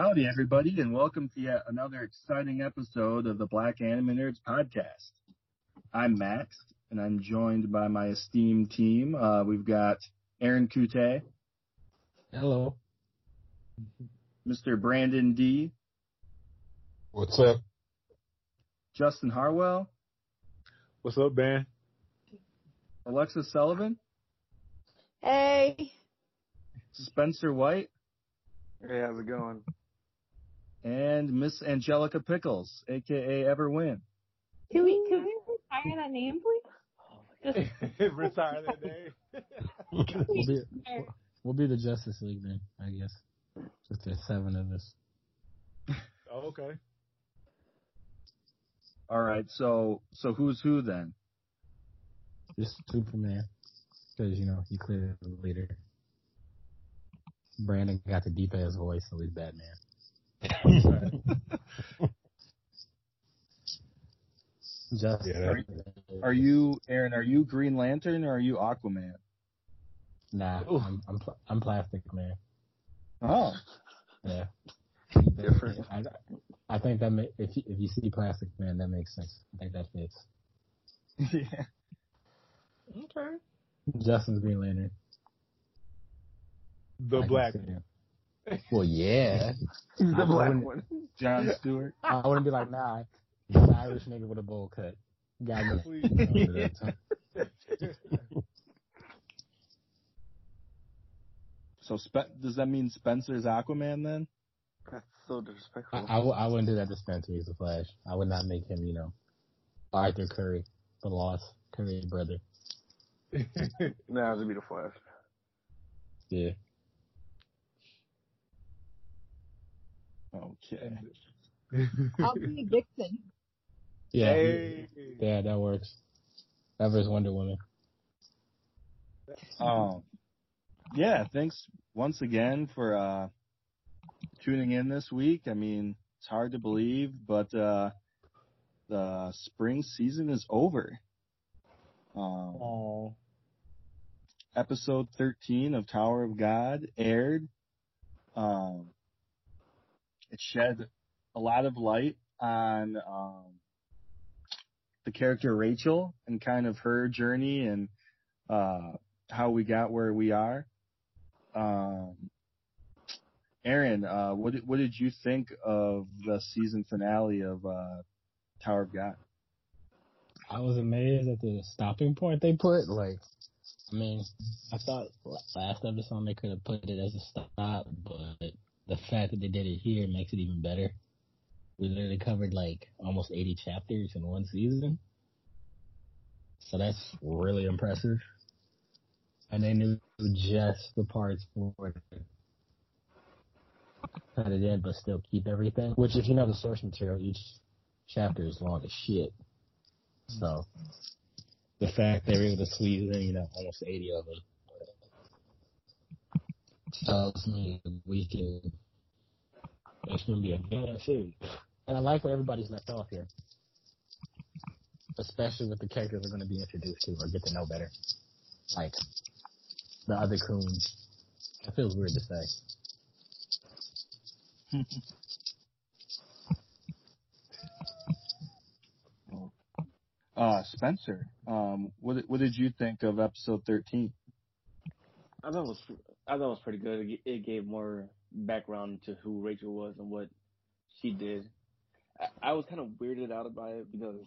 Howdy, everybody, and welcome to yet another exciting episode of the Black Anime Nerds podcast. I'm Max, and I'm joined by my esteemed team. Uh, we've got Aaron Kute, Hello. Mr. Brandon D, What's up? Justin Harwell, What's up, man? Alexis Sullivan, Hey. Spencer White, Hey, how's it going? And Miss Angelica Pickles, aka Everwin. Can we can we retire that name, please? Oh Just Retire that name. We'll be we'll be the Justice League then, I guess. Just there's seven of us. oh, okay. All right, so so who's who then? Just Superman. Because, you know, he clearly the leader. Brandon got the deep ass voice, so he's Batman. Just Yeah, Are you Aaron? Are you Green Lantern or are you Aquaman? Nah, I'm I'm, pl- I'm Plastic Man. Oh, Yeah. Different. I, I think that ma- if you, if you see Plastic Man, that makes sense. I think that fits. yeah. Okay. Justin's Green Lantern. The I black. see him. Well, yeah. He's The black one. John Stewart. I wouldn't be like, nah, he's an Irish nigga with a bowl cut. Got me. So Spe- does that mean Spencer's Aquaman then? That's so disrespectful. I, I, w- I wouldn't do that to Spencer. He's a Flash. I would not make him, you know, Arthur Curry, the lost Curry brother. nah, it'd be the Flash. Yeah. Okay. I'll be Dixon. Yeah. Hey. Yeah, that works. That versus Wonder Woman. Um, yeah, thanks once again for uh, tuning in this week. I mean, it's hard to believe, but uh, the spring season is over. Um, Oh. episode 13 of Tower of God aired. Um, it shed a lot of light on um, the character Rachel and kind of her journey and uh, how we got where we are. Um, Aaron, uh, what did, what did you think of the season finale of uh, Tower of God? I was amazed at the stopping point they put. Like, I mean, I thought last episode they could have put it as a stop, but the fact that they did it here makes it even better. We literally covered like almost 80 chapters in one season. So that's really impressive. And they knew just the parts for it. Cut it in, but still keep everything. Which, if you know the source material, each chapter is long as shit. So the fact they were able to squeeze in, you know, almost 80 of them tells me we can, it's going to be a good series. And I like where everybody's left off here. Especially with the characters we're going to be introduced to or get to know better. Like the other Khuns. That feels weird to say. Uh, Spencer, um, what did- what did you think of episode 13? I thought it was I thought it was pretty good. It gave more background to who Rachel was and what she did. I, I was kind of weirded out by it because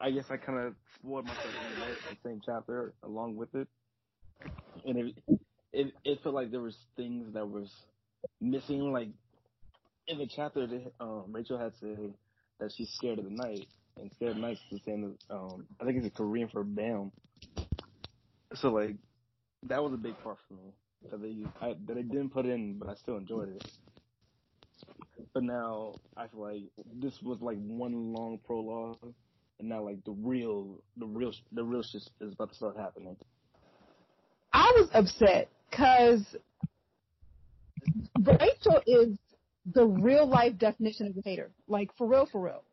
I guess I kind of spoiled myself in the same chapter along with it, and it, it it felt like there was things that was missing. Like in the chapter, that, um, Rachel had said that she's scared of the night, and scared of the night is the same as um, I think it's a Korean for Bam. So like that was a big part for me that they I, that they didn't put in, but I still enjoyed it. But now I feel like this was like one long prologue, and now like the real, the real, the real shit is about to start happening. I was upset because Rachel is the real life definition of a hater. Like for real, for real.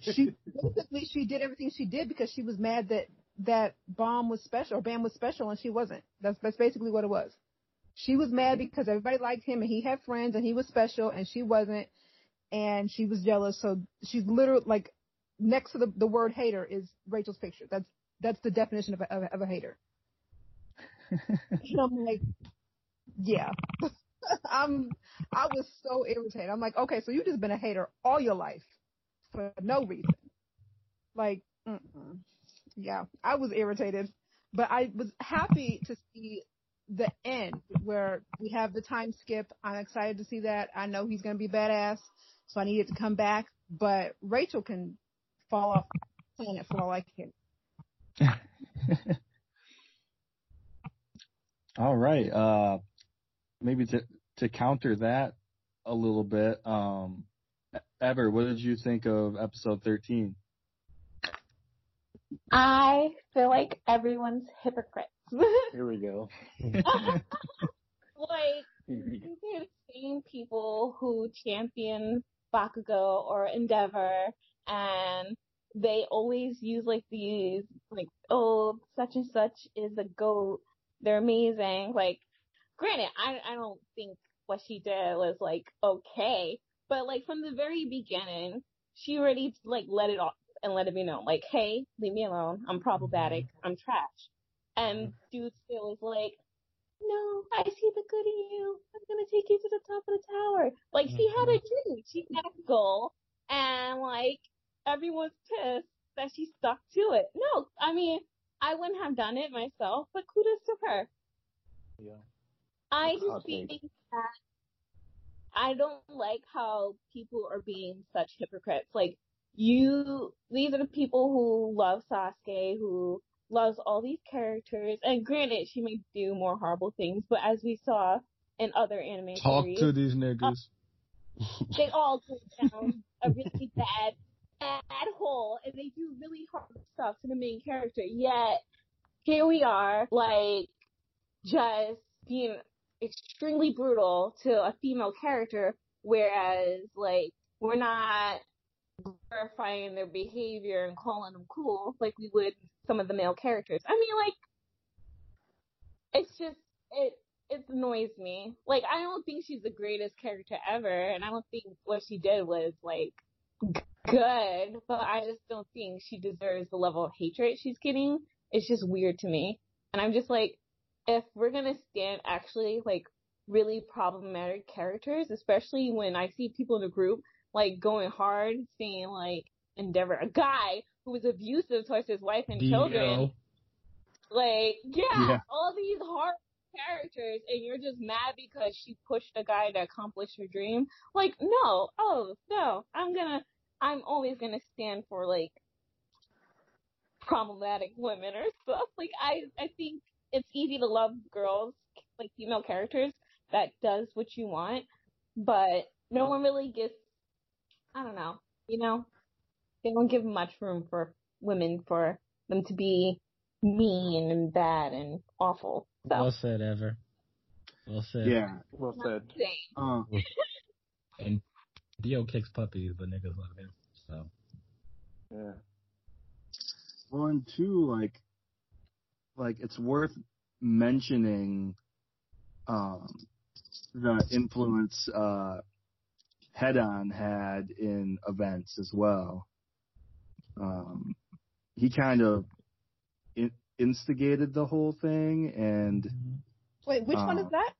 She basically she did everything she did because she was mad that that bomb was special or Bam was special and she wasn't. That's that's basically what it was. She was mad because everybody liked him and he had friends and he was special and she wasn't, and she was jealous. So she's literally like next to the the word hater is Rachel's picture. That's that's the definition of a, of a, of a hater. and I'm like, yeah. I'm I was so irritated. I'm like, okay, so you've just been a hater all your life for no reason. Like, mm-mm. yeah, I was irritated, but I was happy to see the end where we have the time skip. I'm excited to see that. I know he's gonna be badass, so I needed to come back. But Rachel can fall off the planet for all I care. All right. Uh, maybe to to counter that a little bit, um, Ever, what did you think of episode thirteen? I feel like everyone's hypocrites. Here we go. like they're the same people who champion Bakugo or Endeavor and they always use like these like oh such and such is a goat. They're amazing. Like granted I I don't think what she did was like okay but like from the very beginning she already like let it off and let it be known like hey leave me alone. I'm problematic. Mm-hmm. I'm trash and dude still is like no, I see the good in you. I'm gonna take you to the top of the tower. Like she had a dream. She had a goal and like everyone's pissed that she stuck to it. No, I mean, I wouldn't have done it myself, but kudos to her. Yeah. I That's just think that I don't like how people are being such hypocrites. Like you, these are the people who love Sasuke, who loves all these characters. And granted, she may do more horrible things, but as we saw in other anime Talk series, to these niggas. Uh, they all go down a really bad, bad hole, and they do really horrible stuff to the main character. Yet here we are, like just being extremely brutal to a female character, whereas like we're not glorifying their behavior and calling them cool like we would some of the male characters. I mean, like it's just it it annoys me. Like I don't think she's the greatest character ever, and I don't think what she did was like good, but I just don't think she deserves the level of hatred she's getting. It's just weird to me, and I'm just like, if we're gonna stand actually like really problematic characters, especially when I see people in the group like going hard, saying like Endeavor, a guy who was abusive towards his wife and children. Like, yeah, Yeah. all these hard characters, and you're just mad because she pushed a guy to accomplish her dream. Like, no, oh no, I'm gonna, I'm always gonna stand for like problematic women or stuff. Like, I, I think it's easy to love girls, like female characters that does what you want, but no one really gets, I don't know, you know, they don't give much room for women for them to be mean and bad and awful. So, Well said, Ever. Well said. Yeah. Well said. same. Um, And Dio kicks puppies, but niggas love him. So Yeah. well, and two, like, like it's worth mentioning, um, the influence, uh, Headon had in events as well. Um, he kind of in, instigated the whole thing and, Wait, which one Uh, is that?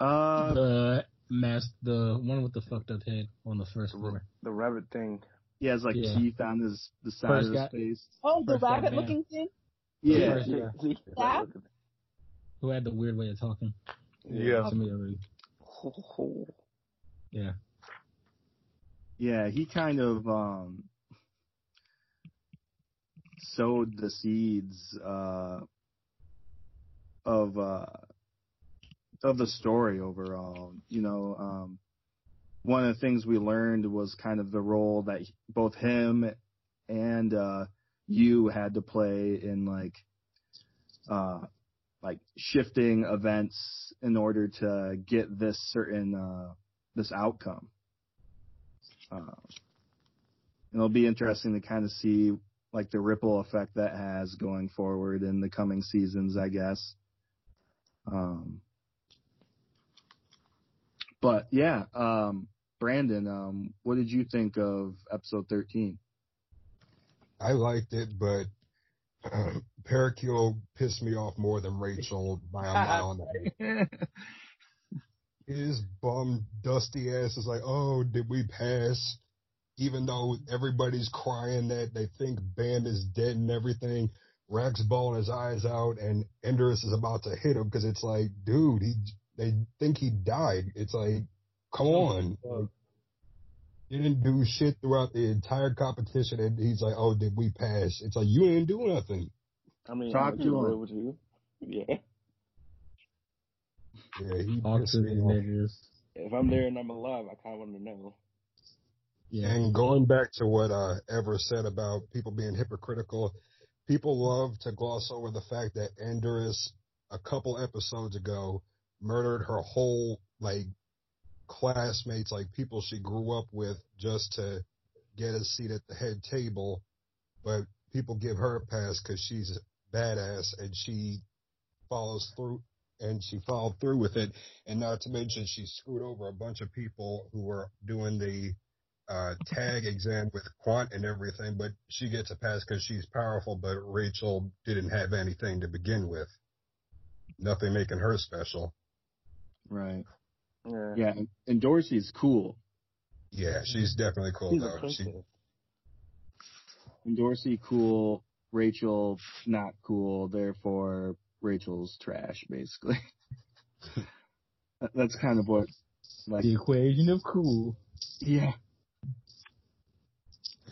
uh, the mask, the one with the fucked up head on the first floor. The rabbit thing. he has like Yeah. teeth on his, the side First of his guy- face. Oh, the First rabbit looking thing? Yeah. First guy Yeah? Look at that. who had the weird way of talking. Yeah. Yeah. Yeah, he kind of um sowed the seeds uh of uh of the story overall. You know, um one of the things we learned was kind of the role that both him and uh you had to play in like uh like shifting events in order to get this certain uh this outcome. Um, it'll be interesting to kind of see like the ripple effect that has going forward in the coming seasons, I guess. Um, But yeah, um, Brandon, um, what did you think of episode 13? I liked it, but um, Pericule pissed me off more than Rachel by a mile and a half. His bum dusty ass is like, oh, did we pass? Even though everybody's crying that they think Bam is dead and everything, Rak's bawling his eyes out, and Endorsi is about to hit him because it's like, dude, he they think he died. It's like, come on. Like, he didn't do shit throughout the entire competition, and he's like, "Oh, did we pass?" It's like you didn't do nothing. I mean, Talk to him. with you. Yeah. Yeah, he Talk pissed to me these off. niggas. If I'm there and I'm alive, I kind of want to know. Yeah. And going back to what uh, Ever said about people being hypocritical, people love to gloss over the fact that Endorsi, a couple episodes ago, murdered her whole like classmates, like people she grew up with, just to get a seat at the head table. But people give her a pass because she's badass and she follows through and she followed through with it. And not to mention she screwed over a bunch of people who were doing the uh, tag exam with Quant and everything, but she gets a pass because she's powerful, but Rachel didn't have anything to begin with. Nothing making her special. Right. Yeah. Yeah, and, Endorsi's cool. Yeah, she's definitely cool She's though. She, princess. Endorsi cool, Rachel not cool, therefore Rachel's trash, basically. That's kind of what, like, The equation of cool. yeah.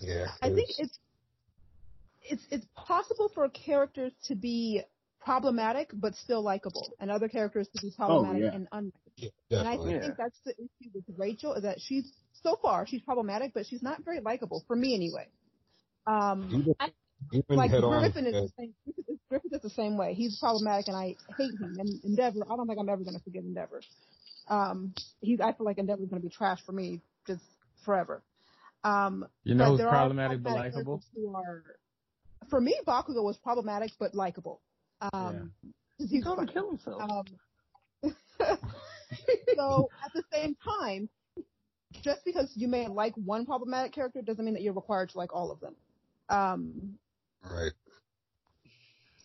Yeah. I think it's- it's it's it's possible for characters to be problematic but still likable, and other characters to be problematic yeah. and unlikable. yeah, And I definitely. Yeah. think that's the issue with Rachel is that she's so far she's problematic, but she's not very likable for me anyway. Um, Even, even like. Griffin is uh, the same. Griffin is, Griffin is the same way. He's problematic, and I hate him. And Endeavor, I don't think I'm ever going to forgive Endeavor. Um, he's. I feel like Endeavor's going to be trash for me just forever. Um, You know but who's there problematic but likable? are, for me, Bakugo was problematic but likable. Um, He's he's going funny. to kill himself. Um, so at the same time, just because you may like one problematic character doesn't mean that you're required to like all of them. Um, right.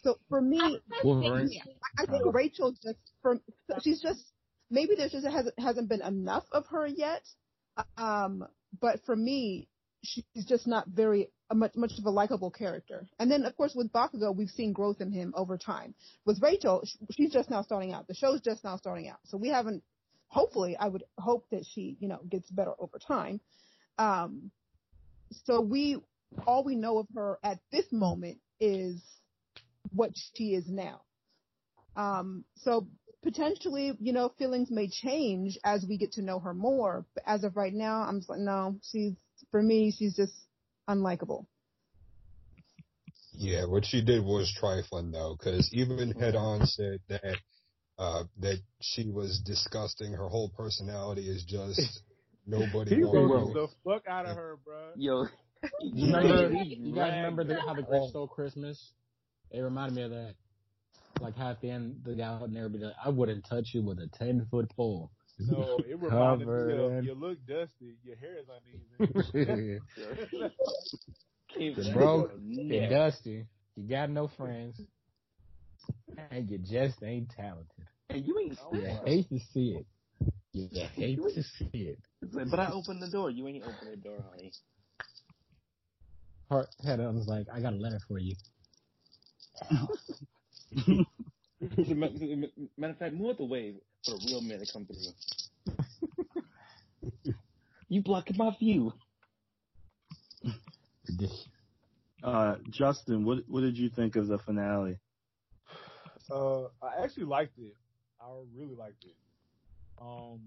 so for me, Wolverine. I think Rachel just for she's just maybe there just hasn't hasn't been enough of her yet. Um, but for me, she's just not very much much of a likable character. And then of course with Bakugo, we've seen growth in him over time. With Rachel, she's just now starting out. The show's just now starting out, so we haven't. Hopefully, I would hope that she you know gets better over time. Um, so we all we know of her at this moment is what she is now. Um, so potentially, you know, feelings may change as we get to know her more. But as of right now, I'm just like, no, she's for me, she's just unlikable. Yeah, what she did was trifling though, because even Headon said that uh, that she was disgusting. Her whole personality is just nobody He wanted roasted her. the fuck out of her, bro. Yo. You remember? You guys remember the, how the Grinch stole Christmas? It reminded me of that. Like how at the end the guy would never be like, "I wouldn't touch you with a ten foot pole." No, it reminded me Covered. of you look dusty, your hair is uneven. Came You're broke. your You're dusty. You got no friends, and you just ain't talented. And you ain't oh, You snap. hate to see it. You hate to see it. But I opened the door. You ain't opened the door, honey. Heart Headon was like, "I got a letter for you." As a ma- as a Matter of fact, move out the way for a real man to come through. you blocking my view. Uh, Justin, what what did you think of the finale? Uh, I actually liked it. I really liked it. Um,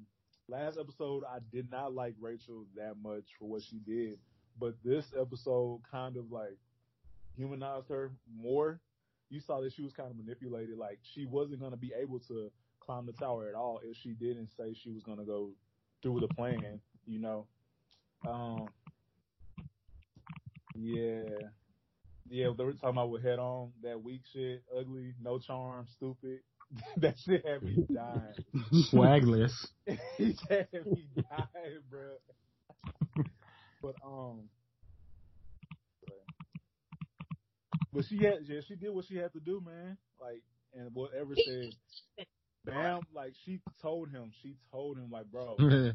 last episode I did not like Rachel that much for what she did, but this episode kind of like humanized her more. You saw that she was kind of manipulated. Like she wasn't gonna be able to climb the tower at all if she didn't say she was gonna go through the plan. You know. Um. Yeah. Yeah, they were talking about with Headon that weak shit, ugly, no charm, stupid. that shit had me dying. Swagless. he had me dying, bro. but um, but she had, yeah, she did what she had to do, man. Like, and whatever said, Bam, like she told him, she told him, like, bro,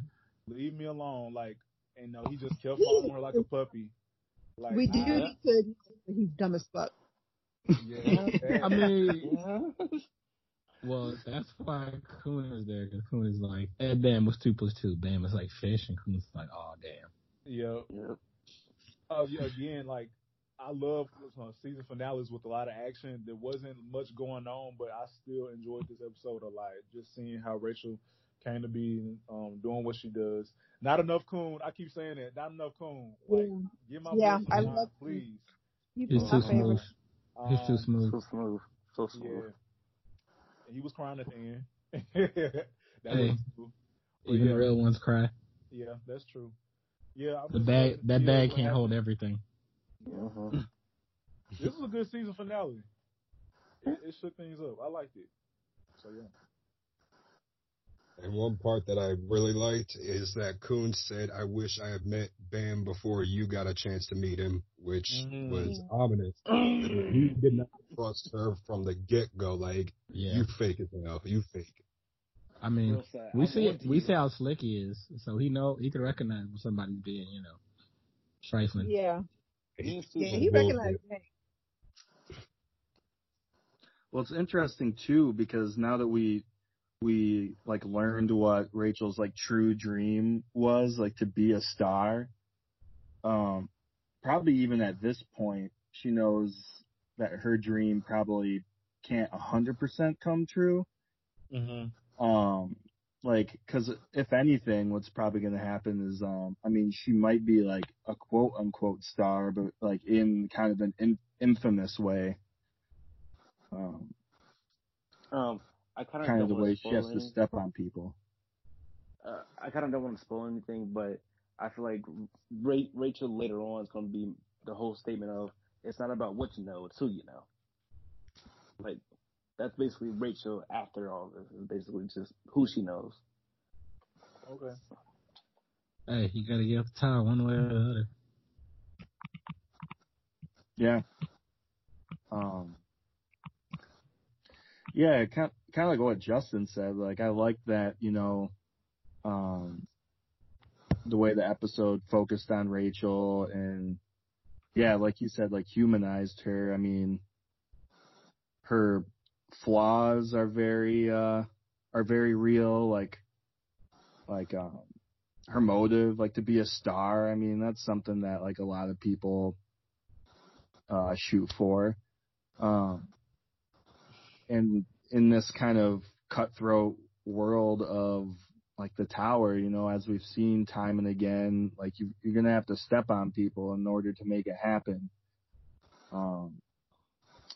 leave me alone, like, and no, he just kept following her like a puppy. Like, we do I, need to. He's dumb as fuck. yeah, I mean, Yeah. well, that's why Khun is there because Khun is like, and Bam was two plus two. Bam was like fish, and Khun's like, oh damn. yeah. Yep. Uh, yeah, again, like I love uh, season finales with a lot of action. There wasn't much going on, but I still enjoyed this episode a lot. Just seeing how Rachel came to be um, doing what she does. Not enough Khun. I keep saying that. Not enough Khun. Like, get my Yeah, I line, love- please. He's He's my too favorite. smooth. He's too Um, smooth. So smooth. So Yeah. smooth. And he was crying at the end. that Hey. was cool. Even yeah, real ones cry. yeah, that's true. Yeah, I'm The bag, that bag can't hold happens. everything. Uh-huh. This is a good season finale. It, it shook things up. I liked it. So yeah. And one part that I really liked is that Khun said, I wish I had met Bam before you got a chance to meet him, which Mm. was ominous. he did not trust her from the get go. Like, Yeah. you fake as hell. You fake. It. I mean, we I see wanted to we see how slick he is, so he know he can recognize when somebody's being, you know, trifling. Yeah, Me too. Yeah, he recognized me. Well, it's interesting too because now that we we like learned what Rachel's like true dream was, like to be a star. Um, probably even at this point, she knows that her dream probably can't a hundred percent come true. Mm-hmm. Um, like, cause if anything, what's probably going to happen is, um, I mean, she might be like a quote unquote star, but like in kind of an in, infamous way. Um, Um, I kind of kind of the way she has to step on people. Uh, I kind of don't want to spoil anything, but I feel like Ra- Rachel later on is going to be the whole statement of it's not about what you know, it's who you know. Like that's basically Rachel after all this. Is basically just who she knows. Okay. Hey, you gotta get up the tower one way or the other. Yeah. Um, yeah, kind kind of like what Justin said. Like I like that, you know, um, the way the episode focused on Rachel and yeah, like you said, like humanized her. I mean, her flaws are very uh are very real. Like like um her motive, like to be a star. I mean, that's something that like a lot of people uh, shoot for. Um, and in this kind of cutthroat world of like the tower, you know, as we've seen time and again, like you, you're gonna have to step on people in order to make it happen. Um,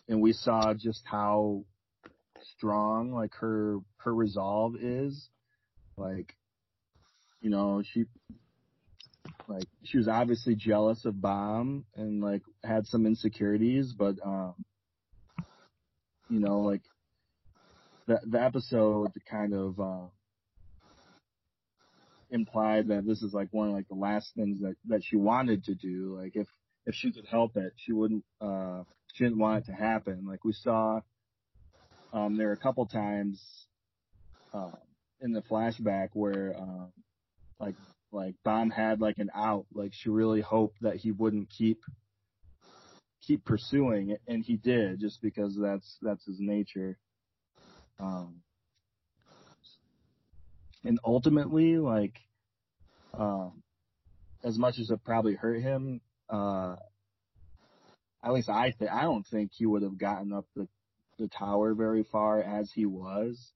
and we saw just how strong like her her resolve is. Like, you know, she like she was obviously jealous of Bomb and like had some insecurities, but um you know, like the the episode kind of uh implied that this is like one of like the last things that that she wanted to do. Like if if she could help it, she wouldn't uh she didn't want it to happen. Like we saw um there were a couple times um in the flashback where um like like Bomb had like an out. Like she really hoped that he wouldn't keep keep pursuing and he did just because that's that's his nature. Um, and ultimately, like, um, as much as it probably hurt him, uh, at least I think I don't think he would have gotten up the the tower very far as he was.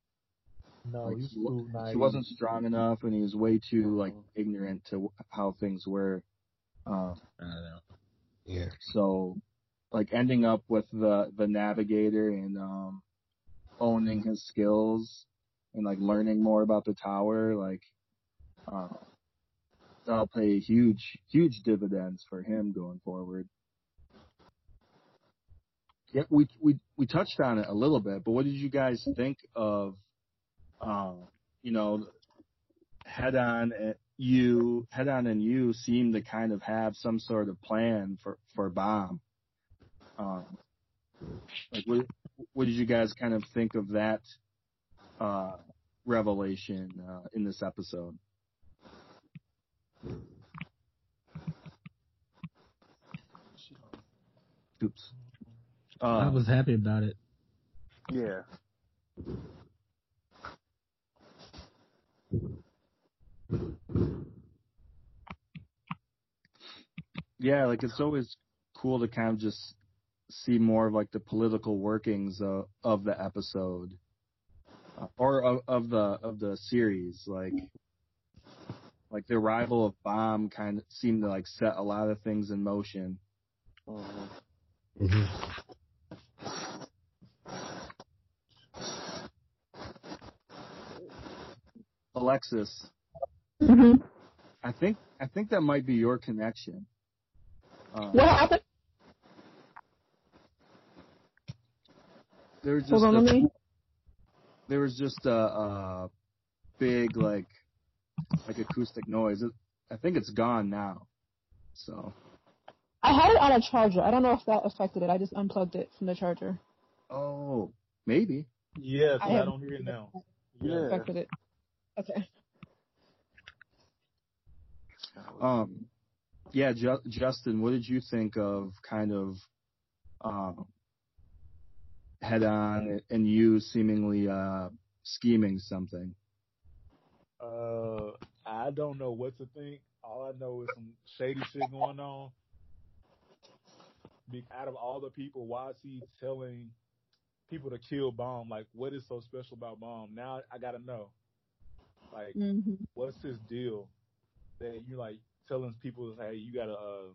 No, Like, he's he, wa- he wasn't strong enough, and he was way too like ignorant to how things were. Um, I don't know. Yeah. so, like ending up with the the navigator and um, owning his skills and like learning more about the tower, like uh, that'll pay huge huge dividends for him going forward. Yeah, we we we touched on it a little bit, but what did you guys think of, um, you know, Headon you Headon and you seem to kind of have some sort of plan for for bomb. Um, like what what did you guys kind of think of that uh, revelation uh, in this episode? Oops. Uh, I was happy about it. Yeah. yeah, like it's always cool to kind of just see more of like the political workings of, of the episode uh, or of, of the of the series. Like like the arrival of Bomb kind of seemed to like set a lot of things in motion. Mhm. Mm-hmm. Alexis, Mm-hmm. I think I think that might be your connection. Uh, What happened? there was just Hold on, a, me. there was just a, a big like like acoustic noise. It, I think it's gone now. So I had it on a charger. I don't know if that affected it. I just unplugged it from the charger. oh maybe. Yeah, 'cause I I, don't hear it now. Yeah. Affected it. Okay. Um, yeah, Ju- Justin, what did you think of kind of um, Headon and you seemingly uh, scheming something? Uh, I don't know what to think. All I know is some shady shit going on. Be, out of all the people, why is he telling people to kill Bomb? Like, what is so special about Bomb? Now I gotta know. Like, Mm-hmm. what's his deal that you like telling people, hey, you gotta uh,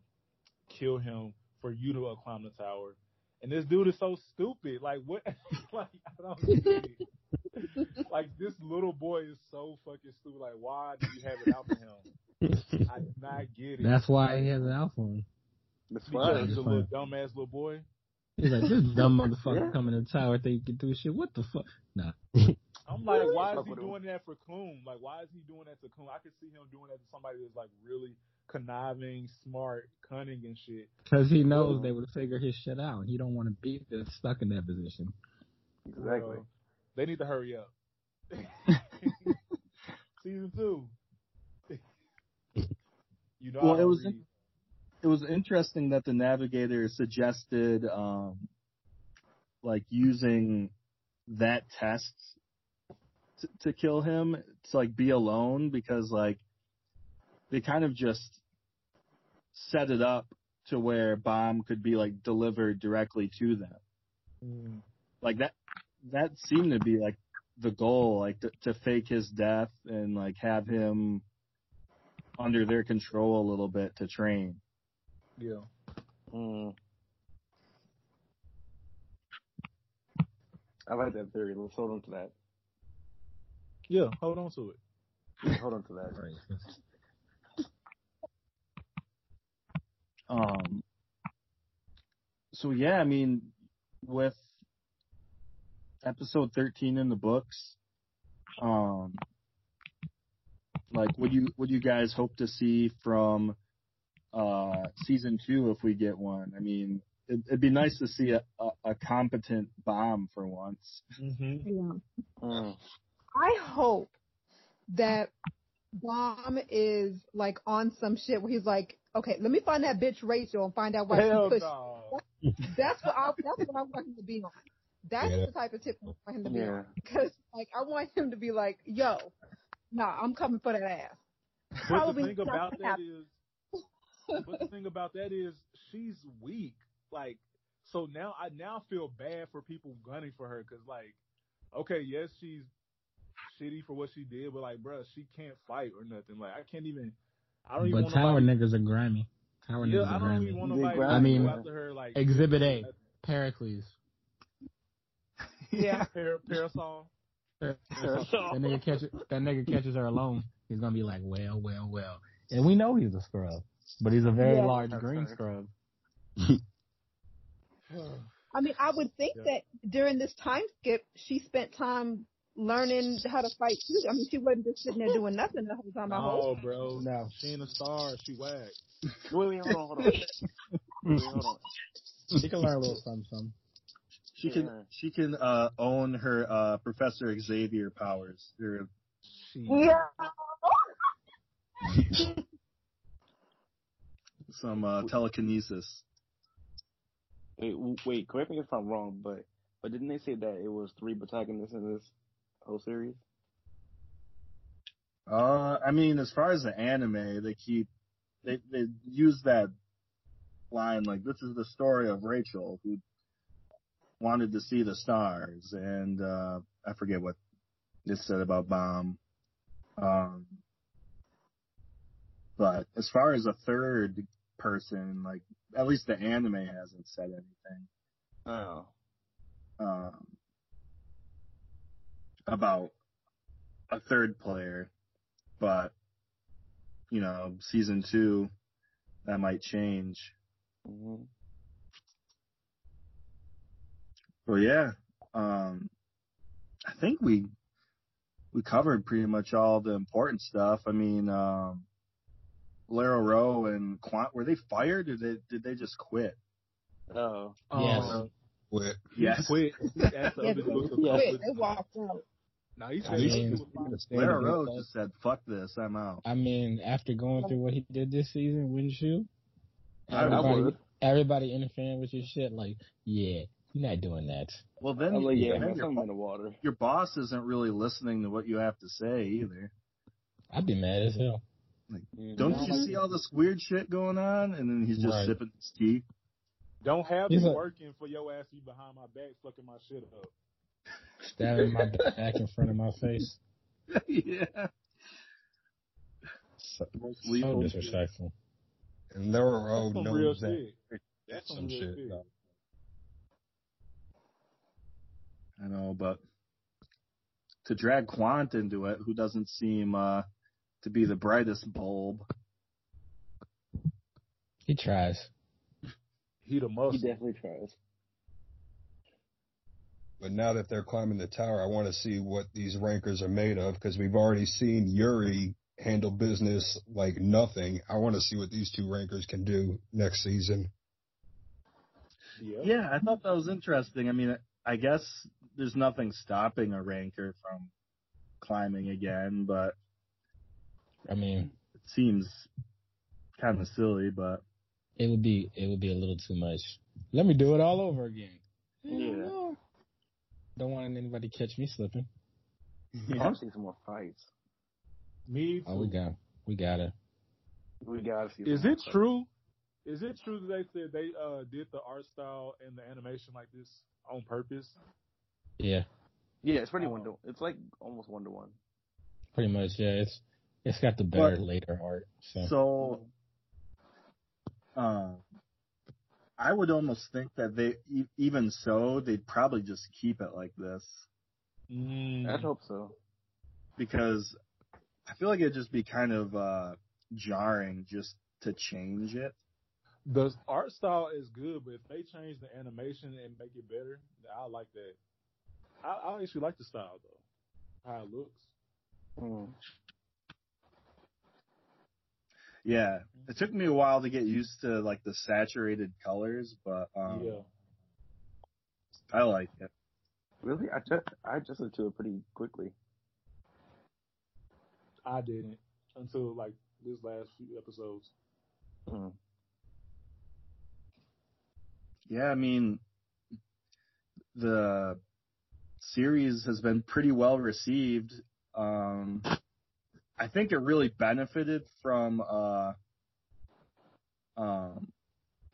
kill him for you to uh, climb the tower? And this dude is so stupid. Like, what? like, I don't get it. like, this little boy is so fucking stupid. Like, why do you have it out for him? I do not get it. That's why he has an alpha on. That's why he's a little dumbass little boy. He's like, this dumb motherfucker Yeah. coming in the tower think he can do shit. What the fuck? Nah. I'm like, why is he doing that for Khun? Like, why is he doing that to Khun? I could see him doing that to somebody that's like really conniving, smart, cunning, and shit. Because he knows Well- they would figure his shit out. He don't want to be stuck in that position. Exactly. Uh, they need to hurry up. Season two. you know, Well, don't it was read. It was interesting that the navigator suggested um, like using that test to, to kill him to like be alone because like they kind of just set it up to where bomb could be like delivered directly to them. Mm. like that that seemed to be like the goal like to, to fake his death and like have him under their control a little bit to train Yeah. Mm. I like that theory. Let's hold on to that. Yeah, hold on to it. Yeah, hold on to that. um so yeah i mean with episode 13 in the books um like would you would you guys hope to see from uh season two if we get one i mean it, it'd be nice to see a, a, a competent bomb for once Mm-hmm. Yeah. Mm. I hope that Bomb is like on some shit where he's like, okay, let me find that bitch Rachel and find out why Hell she pushed. no. That's what I, that's what I want him to be on. That's Yeah. the type of tip I want him to be Yeah. on. Because like I want him to be like, yo, nah, I'm coming for that ass. But Probably the thing about that happen. is, but the thing about that is, she's weak. Like, so now I now feel bad for people gunning for her because, like, okay, yes, she's shitty for what she did, but like, bruh, she can't fight or nothing. Like, I can't even. I don't even But want tower nobody, niggas are grimy. Tower Yeah, niggas I are don't even grimy. want nobody. grimy, I mean, go after her like Exhibit A, Pericles. Yeah, Par- parasol. that nigga catches that nigga catches her alone. He's gonna be like, well, well, well. And we know he's a scrub, but he's a very Yeah. large green fair. scrub. I mean, I would think Yeah. that during this time skip, she spent time learning how to fight too. I mean, she wasn't just sitting there doing nothing the whole time. I hope. No, bro. No. She ain't a star. She whack. Wait, wait, hold on, hold on. Wait, wait, hold on. She can learn a little something, something. She can she can uh own her uh Professor Xavier powers. Her She, Yeah. some uh, telekinesis. Wait, wait, correct me if I'm wrong, but but didn't they say that it was three protagonists in this whole series? Uh, I mean, as far as the anime, they keep they they use that line like this is the story of Rachel who wanted to see the stars, and uh I forget what it said about Bomb. Um, but as far as a third person, like at least the anime hasn't said anything. Oh, um, about a third player, but you know, season two, that might change. hmm But yeah, um, I think we we covered pretty much all the important stuff. I mean, um, Lero-Ro and Quant were they fired or did did they just quit? oh, Yes. uh, Quit. he quit. He asked Yeah, they dude to Yeah. come quit. They walked out. Nah, he I said he mean, was fine. Lara just said, "Fuck this, I'm out." I mean, after going through what he did this season, wouldn't you? I, I Everybody, would. everybody interfering with your shit, like, yeah, you're not doing that. Well, then, like, yeah, then man, your, something in the water. your boss isn't really listening to what you have to say either. I'd be mad as hell. Mhm. Don't you see all this weird shit going on? And then he's just Right. sipping his tea. Don't have He's me a- working for your ass to be behind my back fucking my shit up. Stabbing my back in front of my face. yeah. So, so lethal. disrespectful. And Lero-Ro That's some real that. shit. That's some, Some real shit. shit. I know, but to drag Quant into it, who doesn't seem uh, to be the brightest bulb. He tries. He the He definitely tries. But now that they're climbing the tower, I want to see what these rankers are made of because we've already seen Yuri handle business like nothing. I want to see what these two rankers can do next season. Yeah. Yeah, I thought that was interesting. I mean, I guess there's nothing stopping a ranker from climbing again, but I mean, it seems kind of silly. But it would be it would be a little too much. Let me do it all over again. Yeah. Don't want anybody to catch me slipping. I want to see some more fights. Me too. Oh, we got we got it. We gotta see. Is it fights. true? Is it true that they said they uh did the art style and the animation like this on purpose? Yeah, Yeah, it's pretty Oh. one to. It's like almost one to one. pretty much. Yeah, it's it's got the better But- later art. So, so, uh, I would almost think that they, even so, they'd probably just keep it like this Mm. I'd hope so. because I feel like it'd just be kind of uh, jarring just to change it. The art style is good, but if they change the animation and make it better, I like that. I, I actually like the style though, how it looks. Mm. Yeah, it took me a while to get used to like the saturated colors, but um, yeah, I like it. Really, I just I adjusted to it pretty quickly. I didn't until like this last few episodes. Mm. Yeah, I mean, the series has been pretty well received. Um, I think it really benefited from uh, um,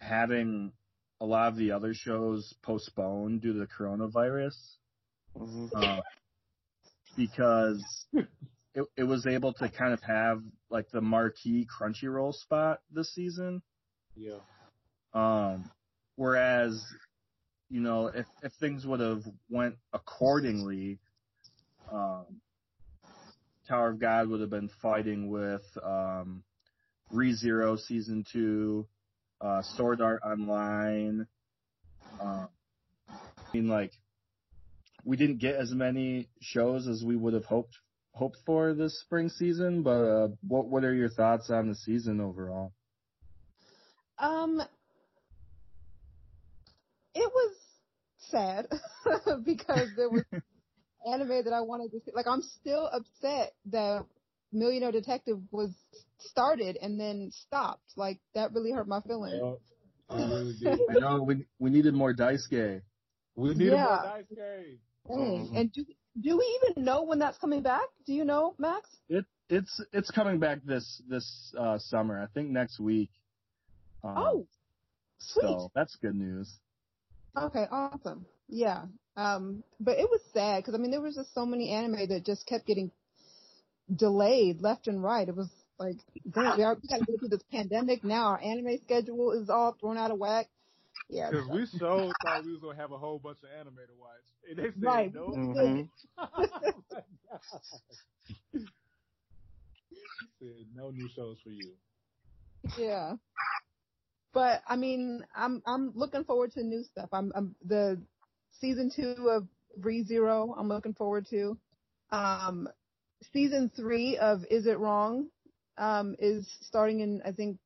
having a lot of the other shows postponed due to the coronavirus. hmm uh, because it, it was able to kind of have like the marquee Crunchyroll spot this season. Yeah, Um, whereas, you know, if, if things would have went accordingly, um, Tower of God would have been fighting with, um, ReZero season two, uh, Sword Art Online, I mean, like, we didn't get as many shows as we would have hoped hoped for this spring season. But uh, what what are your thoughts on the season overall? Um, it was sad because there was anime that I wanted to see. Like, I'm still upset that Millionaire Detective was started and then stopped. Like, that really hurt my feelings. I really did. I know we we needed more Daisuke. We need a Yeah. more. Dang. Mhm. And do, do we even know when that's coming back? Do you know, Max? It it's it's coming back this this uh, summer. I think next week. Um, oh, sweet. so that's good news. Okay, awesome. Yeah. Um, but it was sad because I mean there was just so many anime that just kept getting delayed left and right. It was like, damn, we, are, we got to go through this pandemic now. Our anime schedule is all thrown out of whack. Yeah. Because we so thought we was gonna have a whole bunch of anime to watch, and they said Right. no. Mhm. oh my God. Said no new shows for you. yeah. But I mean, I'm I'm looking forward to new stuff. I'm, I'm the season two of ReZero. I'm looking forward to. Um, season three of Is It Wrong? Um, is starting in I think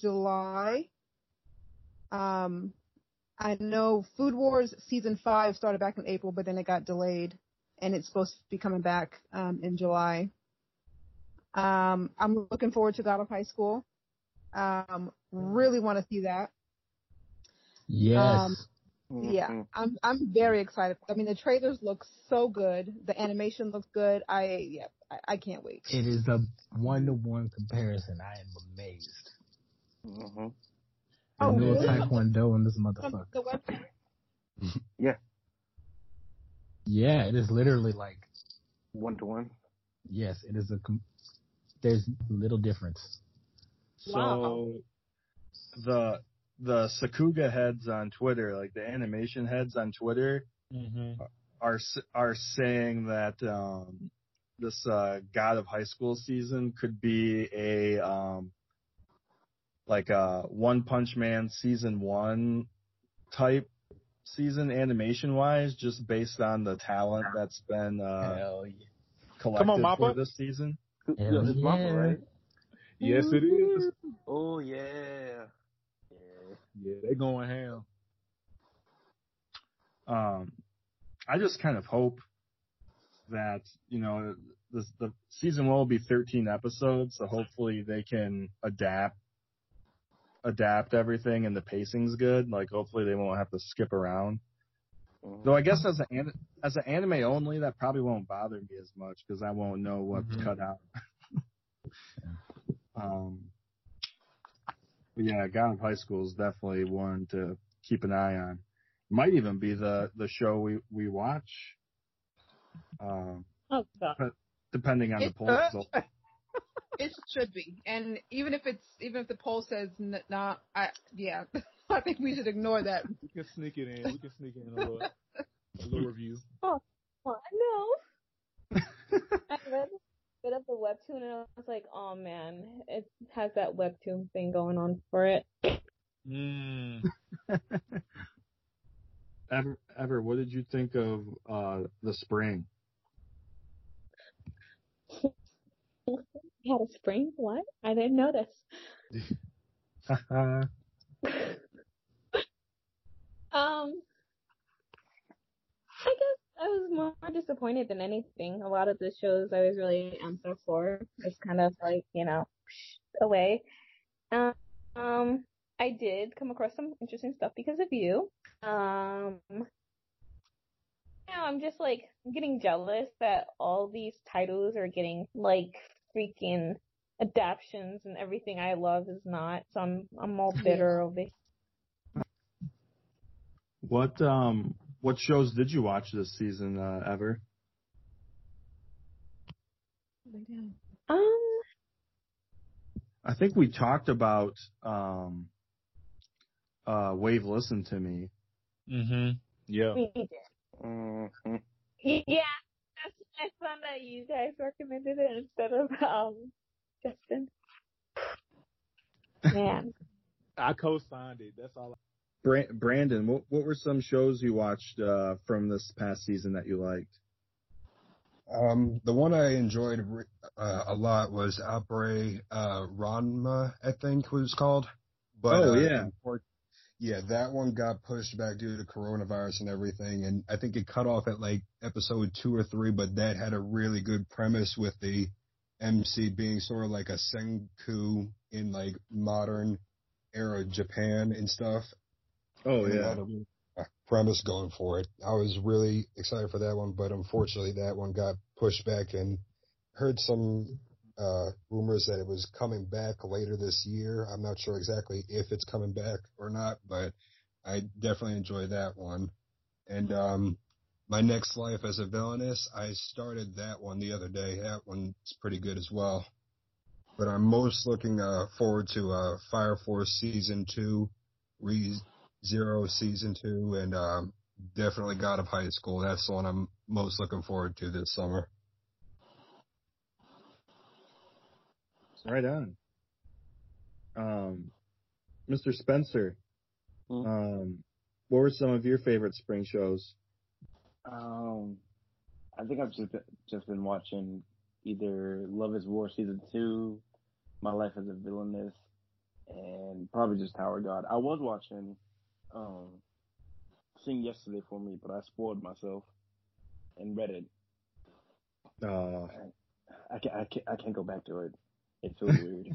July. Um, I know Food Wars season five started back in April, but then it got delayed, and it's supposed to be coming back um, in July. Um, I'm looking forward to God of High School. Um, really want to see that. Yes. Um, Yeah, Mhm. I'm I'm very excited. I mean, the trailers look so good. The animation looks good. I yeah, I, I can't wait. it is a one to one comparison. I am amazed. Mhm. Oh, no really? Taekwondo in this motherfucker. the website. Yeah, it is literally like One to one. yes, it is a. Com- there's little difference. So the the Sakuga heads on Twitter, like the animation heads on Twitter, Mm-hmm. are are saying that um, this uh, God of High School season could be a um, like a One Punch Man season one type season animation wise, just based on the talent that's been uh, Hell yeah. collected Come on, for this season. Hell Yeah, it's Mappa, right? Yes, it is. Oh yeah. Yeah. Yeah, they going ham. um, I just kind of hope that you know this, the season one will be 13 episodes, so hopefully they can adapt adapt everything and the pacing's good. Like hopefully they won't have to skip around. Mhm. Though I guess as an as an anime only, that probably won't bother me as much because I won't know what's Mhm. cut out. um, but yeah, God of High School is definitely one to keep an eye on. Might even be the the show we we watch, um, Oh god. depending on the It- poll result. It should be, and even if it's even if the poll says n- not, I yeah, I think we should ignore that. We can sneak it in. We can sneak it in a little, a little review. Oh, no. I read a bit of the webtoon and I was like, oh man, it has that webtoon thing going on for it. Mm. Ever, ever, what did you think of uh the spring? You had a spring? What? I didn't notice. Um, I guess I was more disappointed than anything. A lot of the shows I was really up for was kind of like, you know, away. Um, um, I did come across some interesting stuff because of you. Um, now I'm just like getting jealous that all these titles are getting like freaking adaptions and everything I love is not. So I'm I'm all bitter over it. What um what shows did you watch this season, uh, ever? Um, I think we talked about um uh Wave Listen to Me. Mm-hmm. Yeah. we did. Mhm. Yeah, that's, I found that you guys recommended it instead of um Justin. Man, I co-signed it. That's all. Bra- Brandon, what what were some shows you watched uh, from this past season that you liked? Um, the one I enjoyed uh, a lot was Appare uh, Ranman, I think it was called. But, Oh, uh, yeah. unfor- yeah, that one got pushed back due to coronavirus and everything, and I think it cut off at like episode two or three. But that had a really good premise with the MC being sort of like a senku in like modern era Japan and stuff. Oh yeah, had a a premise going for it. I was really excited for that one, but unfortunately that one got pushed back and heard some uh rumors that it was coming back later this year. I'm not sure exactly if it's coming back or not, but I definitely enjoyed that one. And um my next life as a villainess, I started that one the other day. That one's pretty good as well. But I'm most looking uh forward to uh Fire Force season 2, Re Zero season two, and um, definitely God of High School. That's the one I'm most looking forward to this summer. right on. Um, Mr. Spencer, Hmm? um, what were some of your favorite spring shows? Um, I think I've just been, just been watching either Love Is War season two, My Life as a Villainess, and probably just Tower God. I was watching um Sing yesterday for me, but I spoiled myself and read it. Uh, I can't, I can't, I can't go back to it. It feels weird.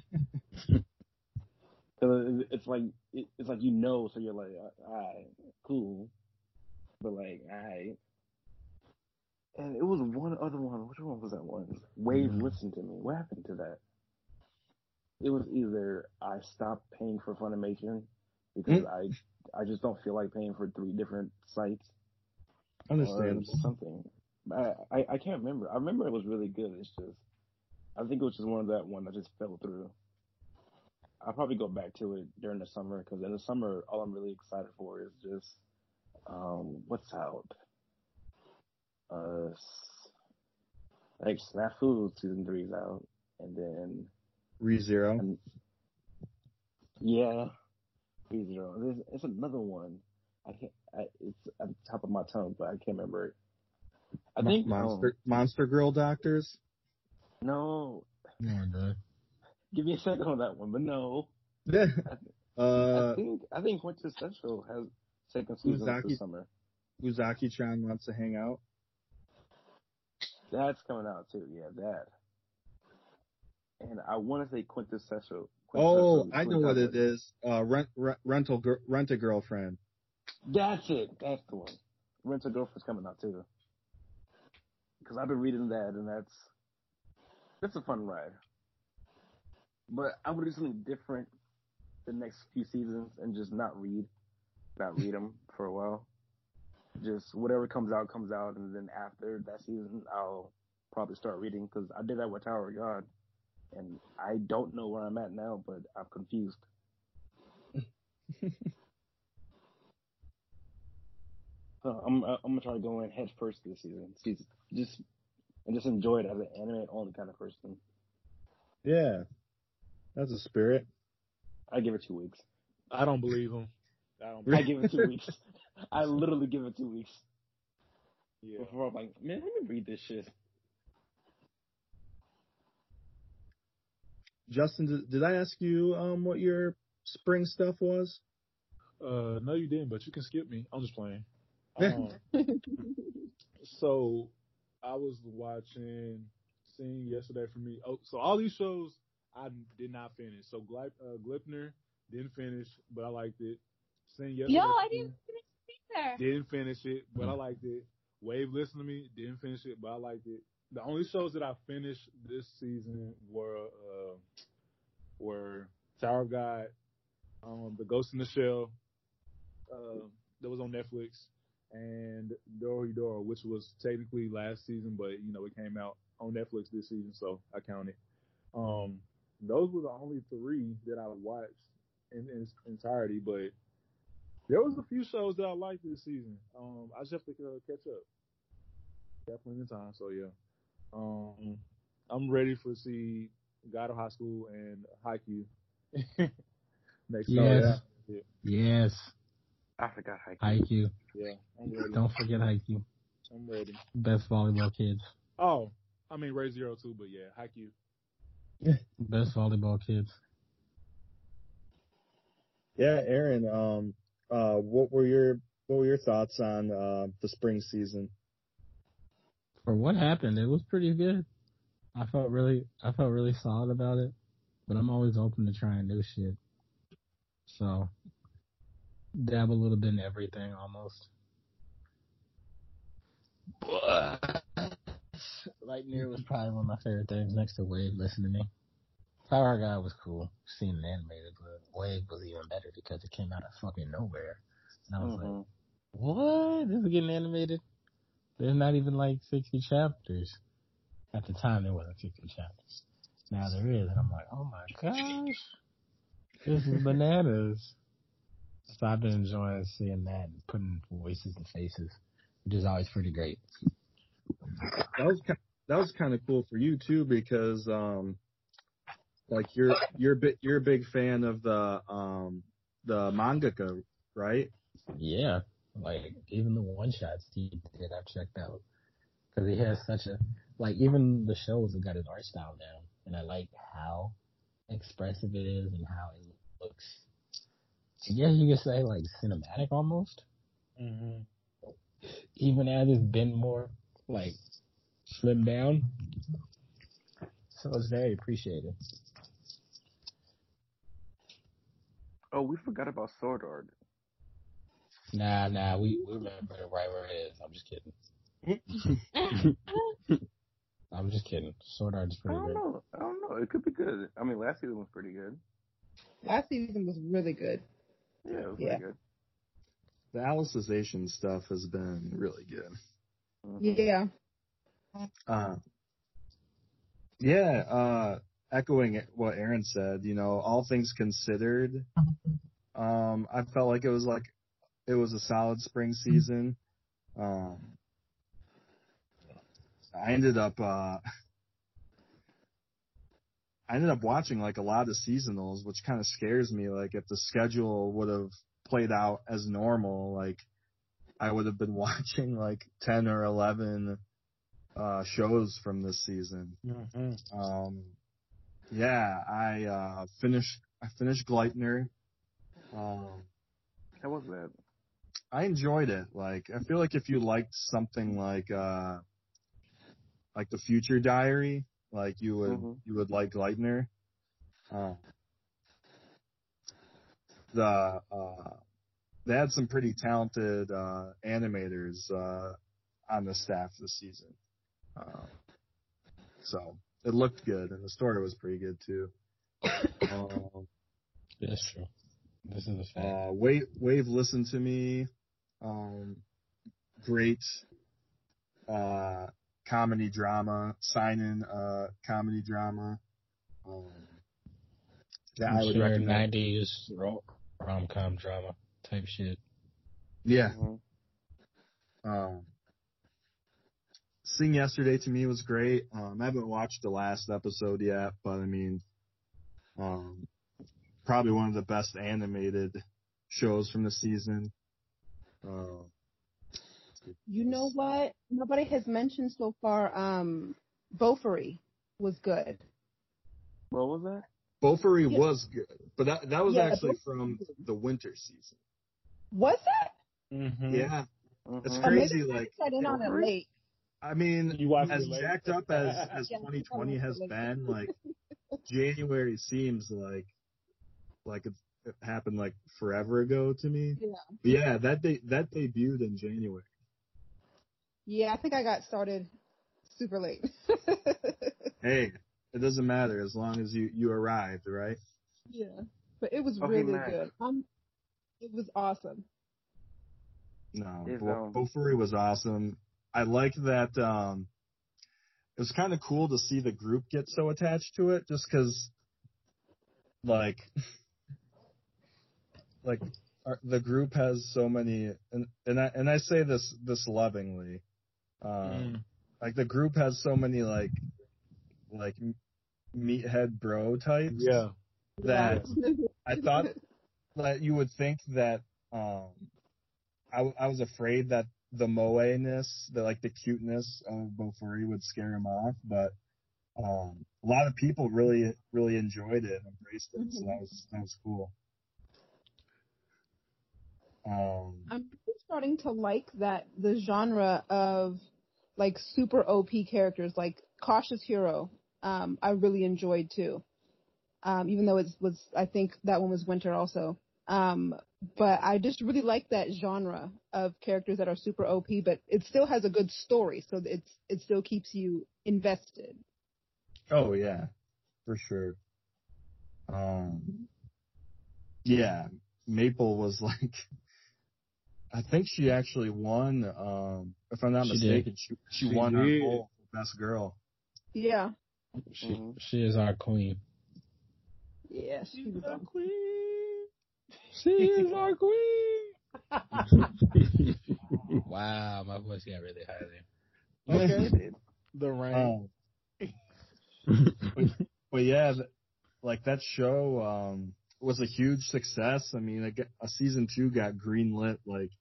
Cause it's like, it- it's like you know, so you're like, alright, cool. But like, alright. And it was one other one. Which one was that one? Wave Mhm. Listen to Me. What happened to that? It was either I stopped paying for Funimation because I, I just don't feel like paying for three different sites or understandable. something. I, I I can't remember. I remember it was really good. It's just I think it was just one of that one that just fell through. I'll probably go back to it during the summer because in the summer all I'm really excited for is just um what's out. Uh, like Snafu season three is out, and then ReZero. And yeah, Zero. There's it's another one. I can't. I, it's at the top of my tongue, but I can't remember it. I think Monster um, Monster Girl Doctors. no. Yeah, dude. Give me a second on that one, but no. Yeah. I uh, think I think Quintessential has second season Uzaki- this summer. Uzaki-chan wants to hang out. That's coming out too. Yeah, that. And I want to say Quintessential. Oh, I know what it is. Uh, rent, rent rental rent a girlfriend. That's it. That's the one. Rent a Girlfriend's coming out too. Because I've been reading that, and that's that's a fun ride. But I would do something different the next few seasons and just not read, not read them for a while. Just whatever comes out comes out, and then after that season, I'll probably start reading because I did that with Tower of God, and I don't know where I'm at now, but I'm confused. So uh, I'm uh, I'm gonna try to go in head first this season. Season just and just enjoy it as an anime only kind of person. Yeah, that's a spirit. I give it two weeks. I don't believe him. I don't. I give it two weeks. I literally give it two weeks Yeah. before I'm like, man, let me read this shit. Justin, did, did I ask you um what your spring stuff was? Uh, no, you didn't, but you can skip me. I'm just playing. Um, so I was watching Sing yesterday for me. Oh, so all these shows I did not finish. So Glip, uh, Gleipnir didn't finish, but I liked it. Sing yesterday. Yo, I didn't finish either. Didn't finish it, but I liked it. Wave Listen to Me didn't finish it, but I liked it. The only shows that I finished this season were uh, were Tower of God, um, The Ghost in the Shell, uh, that was on Netflix, and Dorohedoro, which was technically last season, but you know it came out on Netflix this season, so I count it. Um, those were the only three that I watched in, in its entirety, but there was a few shows that I liked this season. Um, I just have to uh, catch up. Definitely in time, so yeah. Um, I'm ready for see God of High School and Haikyuu next Yes. summer. Yes. I forgot Haikyuu. Haikyuu. Yeah, I'm ready. Don't forget Haikyuu. I'm ready. Best volleyball kids. Oh, I mean ReZero too, but yeah, Haikyuu. Best volleyball kids. Yeah, Aaron. Um, uh, what were your what were your thoughts on uh, the spring season? For what happened, it was pretty good. I felt really, I felt really solid about it. But I'm always open to trying new shit. So, dab a little bit in everything almost. But Lightyear was probably one of my favorite things next to Wave. Listen to me. Power Guy was cool, seeing it animated, but Wave was even better because it came out of fucking nowhere. And I was like, Mhm. what? This is getting animated? There's not even like 60 chapters. At the time, there wasn't 60 chapters. Now there is, and I'm like, oh my gosh, this is bananas. So I've been enjoying seeing that and putting voices and faces, which is always pretty great. That was ki- that was kind of cool for you too because um, like you're you're a bit you're a big fan of the um the mangaka, right? Yeah, like even the one shots he did, I've checked out because he has such a like even the shows have got his art style down, and I like how expressive it is and how it looks. I guess you could say like cinematic almost, Mm-hmm. even as it's been more like slimmed down. So it's very appreciated. Oh, we forgot about Sword Art. Nah, nah, we, we remember it right where it is. I'm just kidding. I'm just kidding. Sword Art is pretty I pretty don't good. know. I don't know. It could be good. I mean, last season was pretty good. Last season was really good. Yeah, it was Yeah. pretty good. The Alicization stuff has been really good. Mhm. Yeah. Uh, yeah, uh, echoing what Aaron said, you know, all things considered, um, I felt like it was like, it was a solid spring season. Um, I ended up, uh, I ended up watching like a lot of seasonals, which kind of scares me. Like if the schedule would have played out as normal, like I would have been watching like 10 or 11 uh, shows from this season. Mm-hmm. Um, yeah, I uh, finished. I finished Gleipnir. Um, How was that? I enjoyed it. Like, I feel like if you liked something like uh, like the Future Diary, like you would Mhm. you would like Gleipnir. Uh, the uh, they had some pretty talented uh, animators uh, on the staff this season. Uh, so it looked good, and the story was pretty good too. um, That's true. This is a fact. uh, Wave, Wave, listen to me. Um, great uh, comedy drama, seinen uh, comedy drama. Um, that I I'm would sure recommend. 90s rom com drama type shit. Yeah. Mhm. Um, Sing Yesterday to me was great. Um, I haven't watched the last episode yet, but I mean, um, probably one of the best animated shows from the season. Uh, You know what? Nobody has mentioned so far. Um, Bofuri was good. What was that? Bofuri Yeah. was good, but that that was Yeah, actually Bofuri from the winter season. Was that? Mm-hmm. Yeah, it's Mhm. Or maybe crazy. I Like, got in on it late. I mean, You watched as late? jacked up as as Yeah, 2020 has been, like January seems like like it, it happened like forever ago to me. Yeah. But yeah, that de- that debuted in January. Yeah, I think I got started super late. Hey, it doesn't matter as long as you you arrived, right? yeah, but it was hey, really Max. good. Um, it was awesome. No, Is, Bo- Bofuri was awesome. I like that. um It was kind of cool to see the group get so attached to it, just because, like, like our, the group has so many, and and I and I say this this lovingly, um, Mm. like the group has so many like like meathead bro types Yeah. that I thought that you would think that um I, I was afraid that the moe-ness, the like the cuteness of Bofuri would scare him off, but um, a lot of people really really enjoyed it and embraced it, so that was that was cool. Um, I'm starting to like that the genre of like super OP characters, like Cautious Hero. Um, I really enjoyed too. Um, even though it was, I think that one was Winter also. Um, but I just really like that genre of characters that are super OP, but it still has a good story, so it's it still keeps you invested. Oh yeah, for sure. Um, yeah, Maple was like, I think she actually won. Um, if I'm not She mistaken, she she, She won her did. whole best girl. Yeah, She Mhm. she is our queen. yeah, she was awesome. She is our queen. wow, my voice got really high there. Okay. the rain. Um, but, but yeah, like that show um, was a huge success. I mean, it got, a season two got greenlit like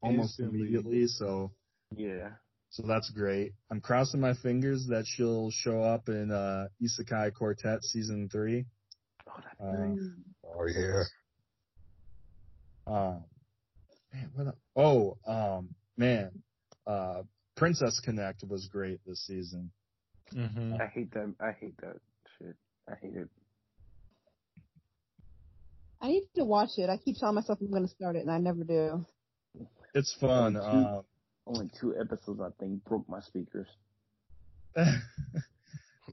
almost Instantly. immediately. So Yeah. so that's great. I'm crossing my fingers that she'll show up in uh, Isekai Quartet season three. Oh, that's nice. Oh yeah. Um, man, what? el- Oh, um, man, uh, Princess Connect was great this season. Mm-hmm. I hate that. I hate that shit. I hate it. I need to watch it. I keep telling myself I'm going to start it, and I never do. It's fun. Oh, Um, Only two episodes, I think, broke my speakers. the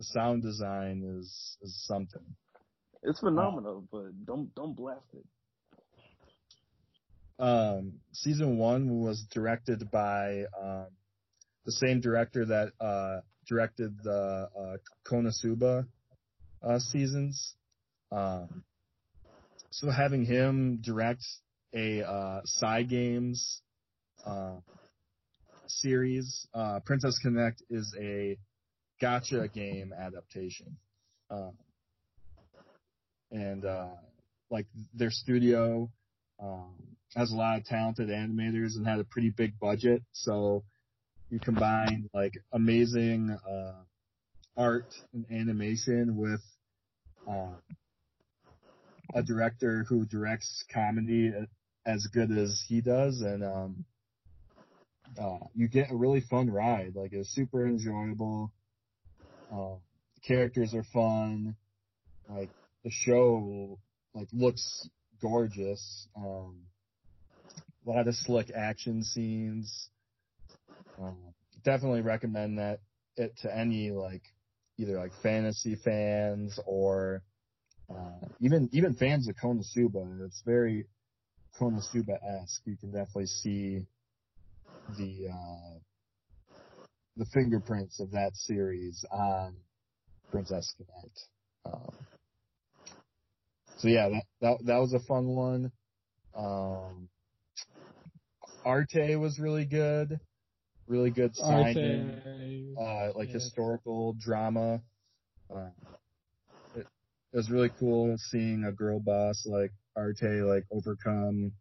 sound design is is something. It's phenomenal, but don't don't blast it. Um, season one was directed by um, the same director that uh, directed the uh, Konosuba uh, seasons. Um, so having him direct a uh, Cygames uh, series, uh, Princess Connect is a gacha game adaptation. Uh, and uh, like their studio um, has a lot of talented animators and had a pretty big budget. So you combine like amazing uh, art and animation with uh, a director who directs comedy as good as he does, and um, uh, you get a really fun ride. Like it's super enjoyable. Uh, characters are fun. Like the show like looks gorgeous. Um, a lot of slick action scenes. Um, definitely recommend that it to any like either like fantasy fans or uh, even even fans of Konosuba. It's very Konosuba esque. You can definitely see the uh, the fingerprints of that series on Princess Connect. Um, so yeah, that, that that was a fun one. Um, Arte was really good, really good seinen, uh, like Yes. historical drama. Uh, it, it was really cool seeing a girl boss like Arte like overcome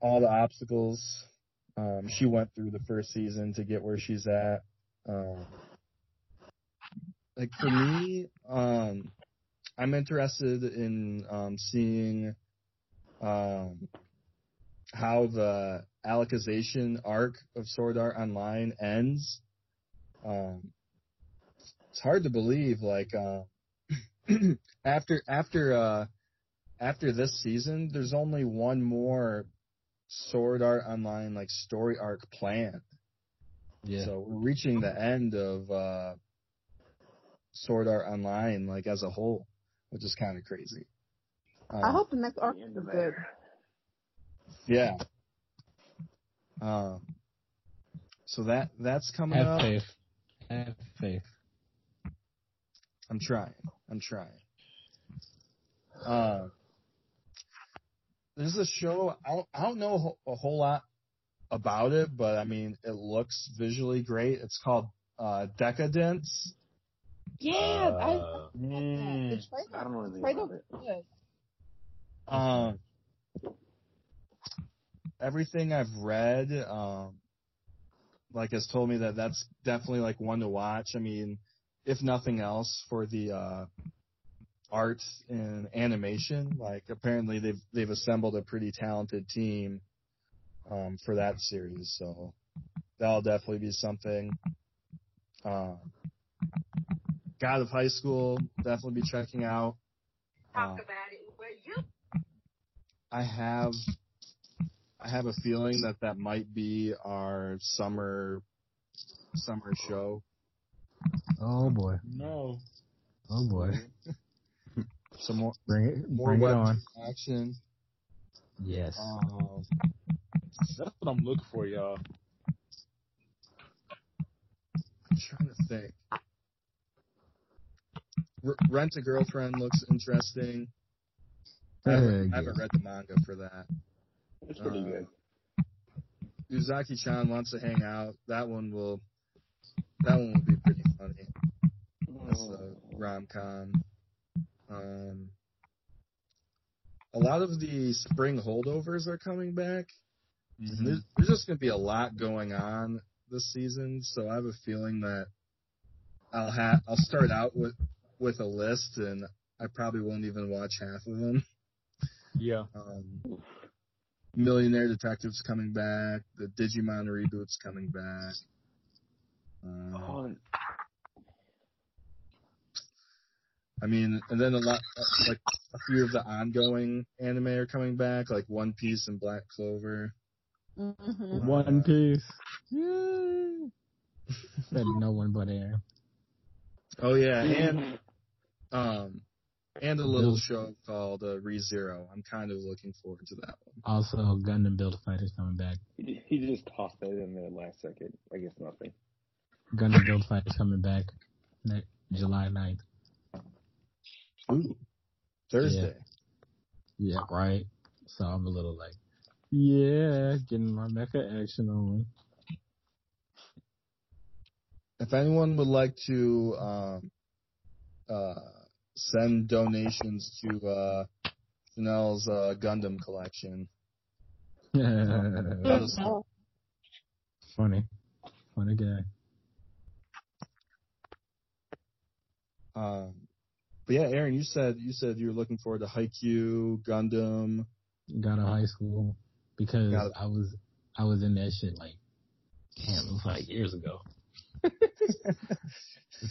all the obstacles um, she went through the first season to get where she's at. Um, like for me, um, I'm interested in um, seeing um, how the Alicization arc of Sword Art Online ends. Um, it's hard to believe, like uh, after after uh, after this season, there's only one more Sword Art Online like story arc planned. Yeah. So we're reaching the end of uh, Sword Art Online like as a whole, which is kind of crazy. Um, I hope the next arc is good. Yeah. Um. So that that's coming Have up. faith. Have faith. I'm trying. I'm trying. Uh, there's a show. I don't, I don't know a whole- lot about it, but I mean, it looks visually great. It's called uh, Deca-Dence. Yeah, I Uh, The Mm. trailer, I don't know anything about it. good. Um, everything I've read, um, like has told me that that's definitely like one to watch. I mean, if nothing else, for the uh, art and animation. Like apparently they've they've assembled a pretty talented team um, for that series, so that'll definitely be something. Uh, God of High School, definitely be checking out. Talk Uh, about it. Will you? I have I have a feeling that that might be our summer summer show. Oh boy. No. Oh boy. Some more Bring it. more Bring it on. action. Yes. Um, That's what I'm looking for, y'all. I'm trying to think. R- Rent a Girlfriend looks interesting. I haven't, I haven't read the manga for that. It's pretty Uh, good. Uzaki-chan wants to hang out. That one will. That one will be pretty funny. That's a rom com. Um, a lot of the spring holdovers are coming back. Mm-hmm. There's, there's just going to be a lot going on this season, so I have a feeling that I'll have I'll start out with with a list, and I probably won't even watch half of them. Yeah. Um, Millionaire Detectives coming back. The Digimon reboot's coming back. Um, Oh, I mean, and then a lot, like a few of the ongoing anime are coming back, like One Piece and Black Clover. Mm-hmm. One Piece. Yay. Said no one but Aaron. Oh yeah, and um, and a little show called uh, ReZero. I'm kind of looking forward to that one. Also, Gundam Build Fighters coming back. he, he just tossed that in there last second. I guess nothing. Gundam Build Fighters coming back next July 9th. Ooh, Thursday. Yeah, right. So I'm a little like, yeah, getting my mecha action on. If anyone would like to um, uh, send donations to uh, Chanel's uh, Gundam collection, us. Funny. Funny guy. Um, but yeah, Aaron, you said you said you were looking forward to Haikyuu, Gundam. Got out of high school because Got. I was I was in that shit like damn, it was like years ago.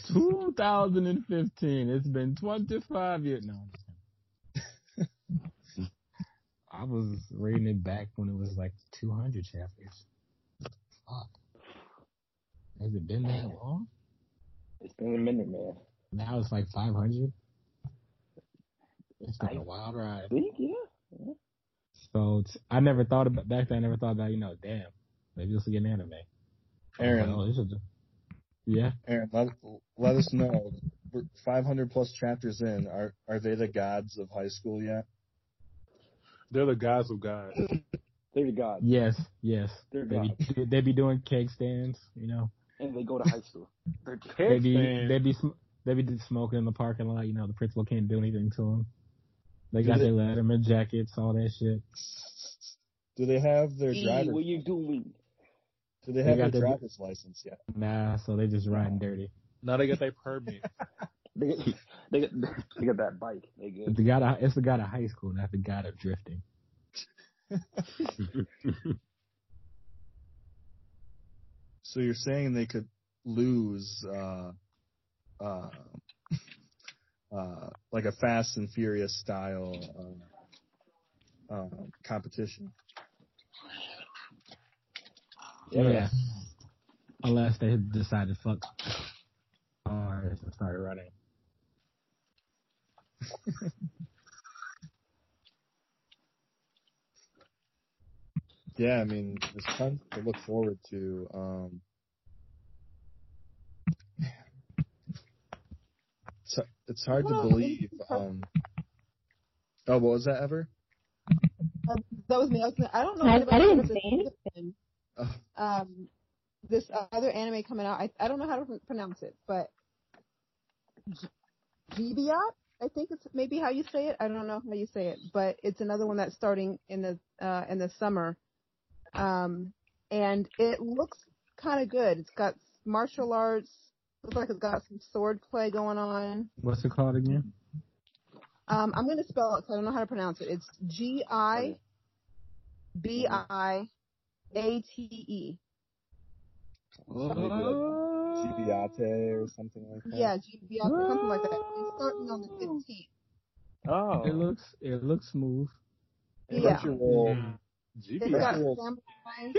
2015. It's been 25 years. No. I'm I was reading it back when it was like 200 chapters. Fuck. Has it been that long? It's been a minute, man. Now it's like 500. It's been I- a wild ride. I think, yeah. yeah. So it's, I never thought about back then. I never thought about you know, damn, maybe this will get an anime. Aaron, Oh, this is, yeah. Aaron, let, let us know. We're 500 plus chapters in. Are are they the gods of high school yet? They're the gods of God. They're the gods. Yes, yes. They're They gods. be, they be doing cake stands, you know. And they go to high school. They're They be stand. they be sm- they be smoking in the parking lot. You know, the principal can't do anything to them. They got they- their Letterman jackets, all that shit. Do they have their E, driver? what you doing? Do they They have got their their- driver's license yet? Nah, so they just riding dirty. Now they got their permit. They got, they got, they got that bike. They It's good. the guy. to- It's the guy to high school, not the guy to drifting. So you're saying they could lose, uh, uh, uh, like a Fast and Furious style uh, uh, competition? Yeah. Unless they decide to fuck cars and start running. Yeah, I mean, there's tons to look forward to. Um, it's, it's hard to believe. Um, oh, what was that ever? That was me. I, was, I don't know. I, I didn't say this anything. Oh, um, this other anime coming out. I, I don't know how to pronounce it, but Gibiot, I think it's maybe how you say it. I don't know how you say it, but it's another one that's starting in the uh, in the summer. Um, and it looks kind of good. It's got martial arts. Looks like it's got some sword play going on. What's it called again? Um, I'm going to spell it because I don't know how to pronounce it. It's G I B I A T E. Maybe Gibiate or something like that. Yeah, G B I something like that. It's starting on the 15th. Oh, It looks it looks smooth. Yeah. Crunchyroll. It's GB. got samurai.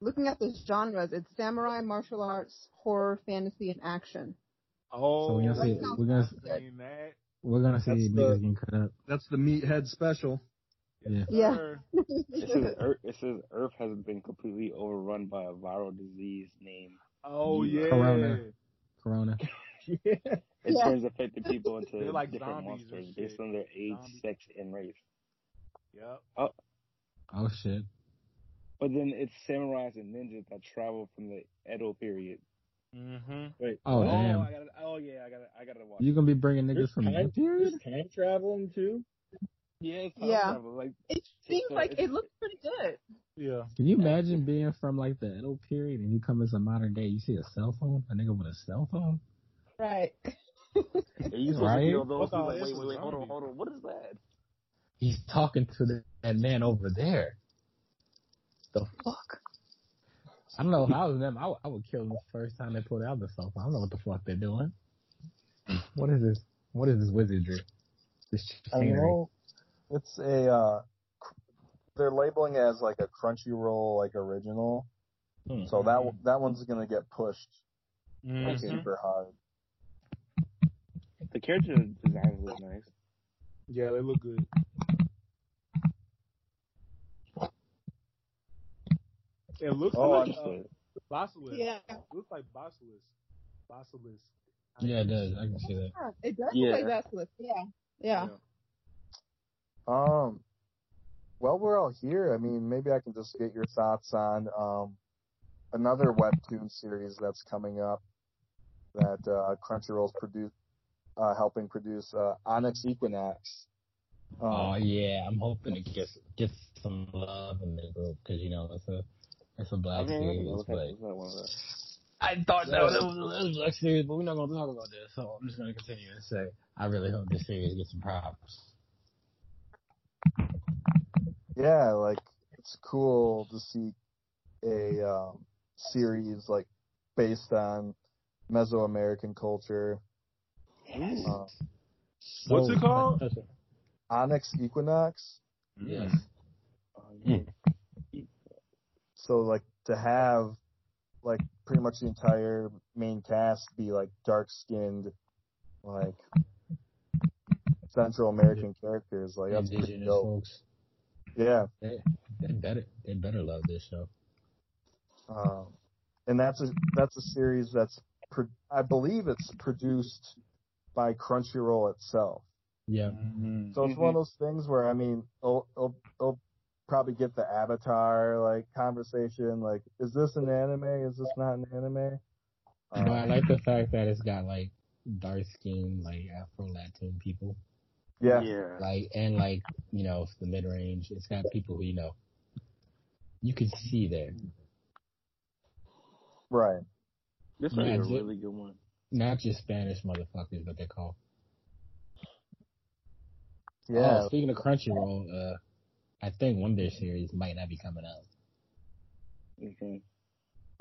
Looking at the genres, it's samurai, martial arts, horror, fantasy, and action. Oh, So we're gonna see we're gonna seen that. we're gonna see That's niggas the- getting cut up. That's the meathead special. Yeah. Yeah. sir. it says, Earth, it says Earth has been completely overrun by a viral disease named. Oh yeah. Corona. Corona. yeah. It Yeah. turns affected people into They're like different monsters based on their age, Zombies. sex, and race. Yep. Oh. Oh shit. But then it's samurais and ninjas that travel from the Edo period. Mm-hmm. Wait. Oh, damn. I gotta, oh yeah, I gotta, I gotta watch. You gonna be bringing There's niggas from time, that period? there's time traveling too. Yeah, it's time Yeah. travel. Like It seems So like it looks pretty good. Yeah. Can you imagine being from like the Edo period and you come as a modern day, you see a cell phone, a nigga with a cell phone? Right. are you supposed Right? to feel those? What Like, wait, wait, wait, hold on, hold on. What is that? He's talking to that man over there. The fuck? I don't know if I was them, I would, I would kill them the first time they pulled out the cell phone. I don't know what the fuck they're doing. What is this? What is this wizardry? This I know it's a uh they're labeling it as like a Crunchyroll like original. Hmm. So that that one's gonna get pushed like Mhm. super hard. The character designs look nice. Yeah, they look good. It looks Oh, like I'm uh, Interested. Basilisk. Yeah. looks like Basilisk. Basilisk. Yeah, it does. I can see that. Yeah, it does Yeah. look like Basilisk. Yeah. Yeah. Um well we're all here. I mean maybe I can just get your thoughts on um another webtoon series that's coming up that uh Crunchyroll's produce uh helping produce uh Onyx Equinox. Um, Oh yeah, I'm hoping it gets gets some love in the group because you know it's a it's a black Okay, series, look at- but look at one of those. I thought that was, it was, a black series, but we're not gonna talk about this. So I'm just gonna continue and say I really hope this series gets some props. yeah, like it's cool to see a um, series like based on Mesoamerican culture. Uh, What's it called? Onyx Equinox. Yes. Um, So like to have like pretty much the entire main cast be like dark skinned, like Central American characters, like that's pretty Indigenous dope. folks, Yeah. they, they better they better love this show. Um, and that's a that's a series that's pro- I believe it's produced by Crunchyroll itself. Yeah. Mm-hmm. So it's one of those things where I mean, it'll, it'll, it'll probably get the Avatar like conversation. Like, is this an anime? Is this not an anime? But I Um, like the fact that it's got like dark skinned like Afro Latin people. yeah, yeah. Like and like, you know, the mid range. It's got people who, you know, you can see there. right. This is a ju- really good one. Not just Spanish motherfuckers, but they're called. Yeah, Oh, speaking of Crunchyroll, uh, I think one of their series might not be coming out. Okay.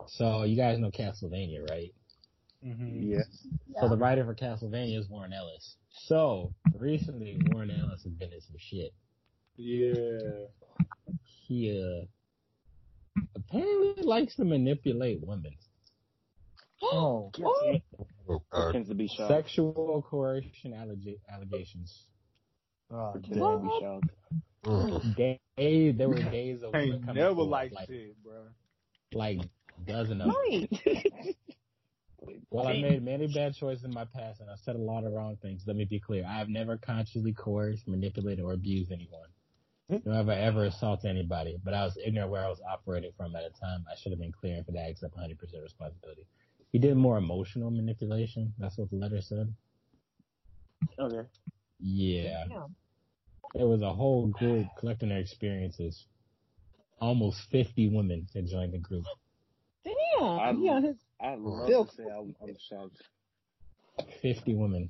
So you guys know Castlevania, right? Mm-hmm. Yeah. So the writer for Castlevania is Warren Ellis. So recently, Warren Ellis has been in some shit. Yeah. He uh apparently likes to manipulate women. Oh, Oh, God. Pretends to be shocked. Sexual coercion allega- allegations. oh Pretends to be shocked. Mm-hmm. Ugh. Day, there were days of women Ain't coming never forward, liked like shit, bro. like dozen of them. Right. Well, I made many bad choices in my past, and I've said a lot of wrong things. Let me be clear: I have never consciously coerced, manipulated, or abused anyone. Hmm. Nor have I ever assaulted anybody. But I was ignorant where I was operating from at the time. I should have been clear and for that, accept 100% responsibility. He did more emotional manipulation. That's what the letter said. Okay. Yeah. Yeah. It was a whole group collecting their experiences almost 50 women had joined the group. Damn. I'm- his I love Bill. to say I'm, I'm shocked. 50 women.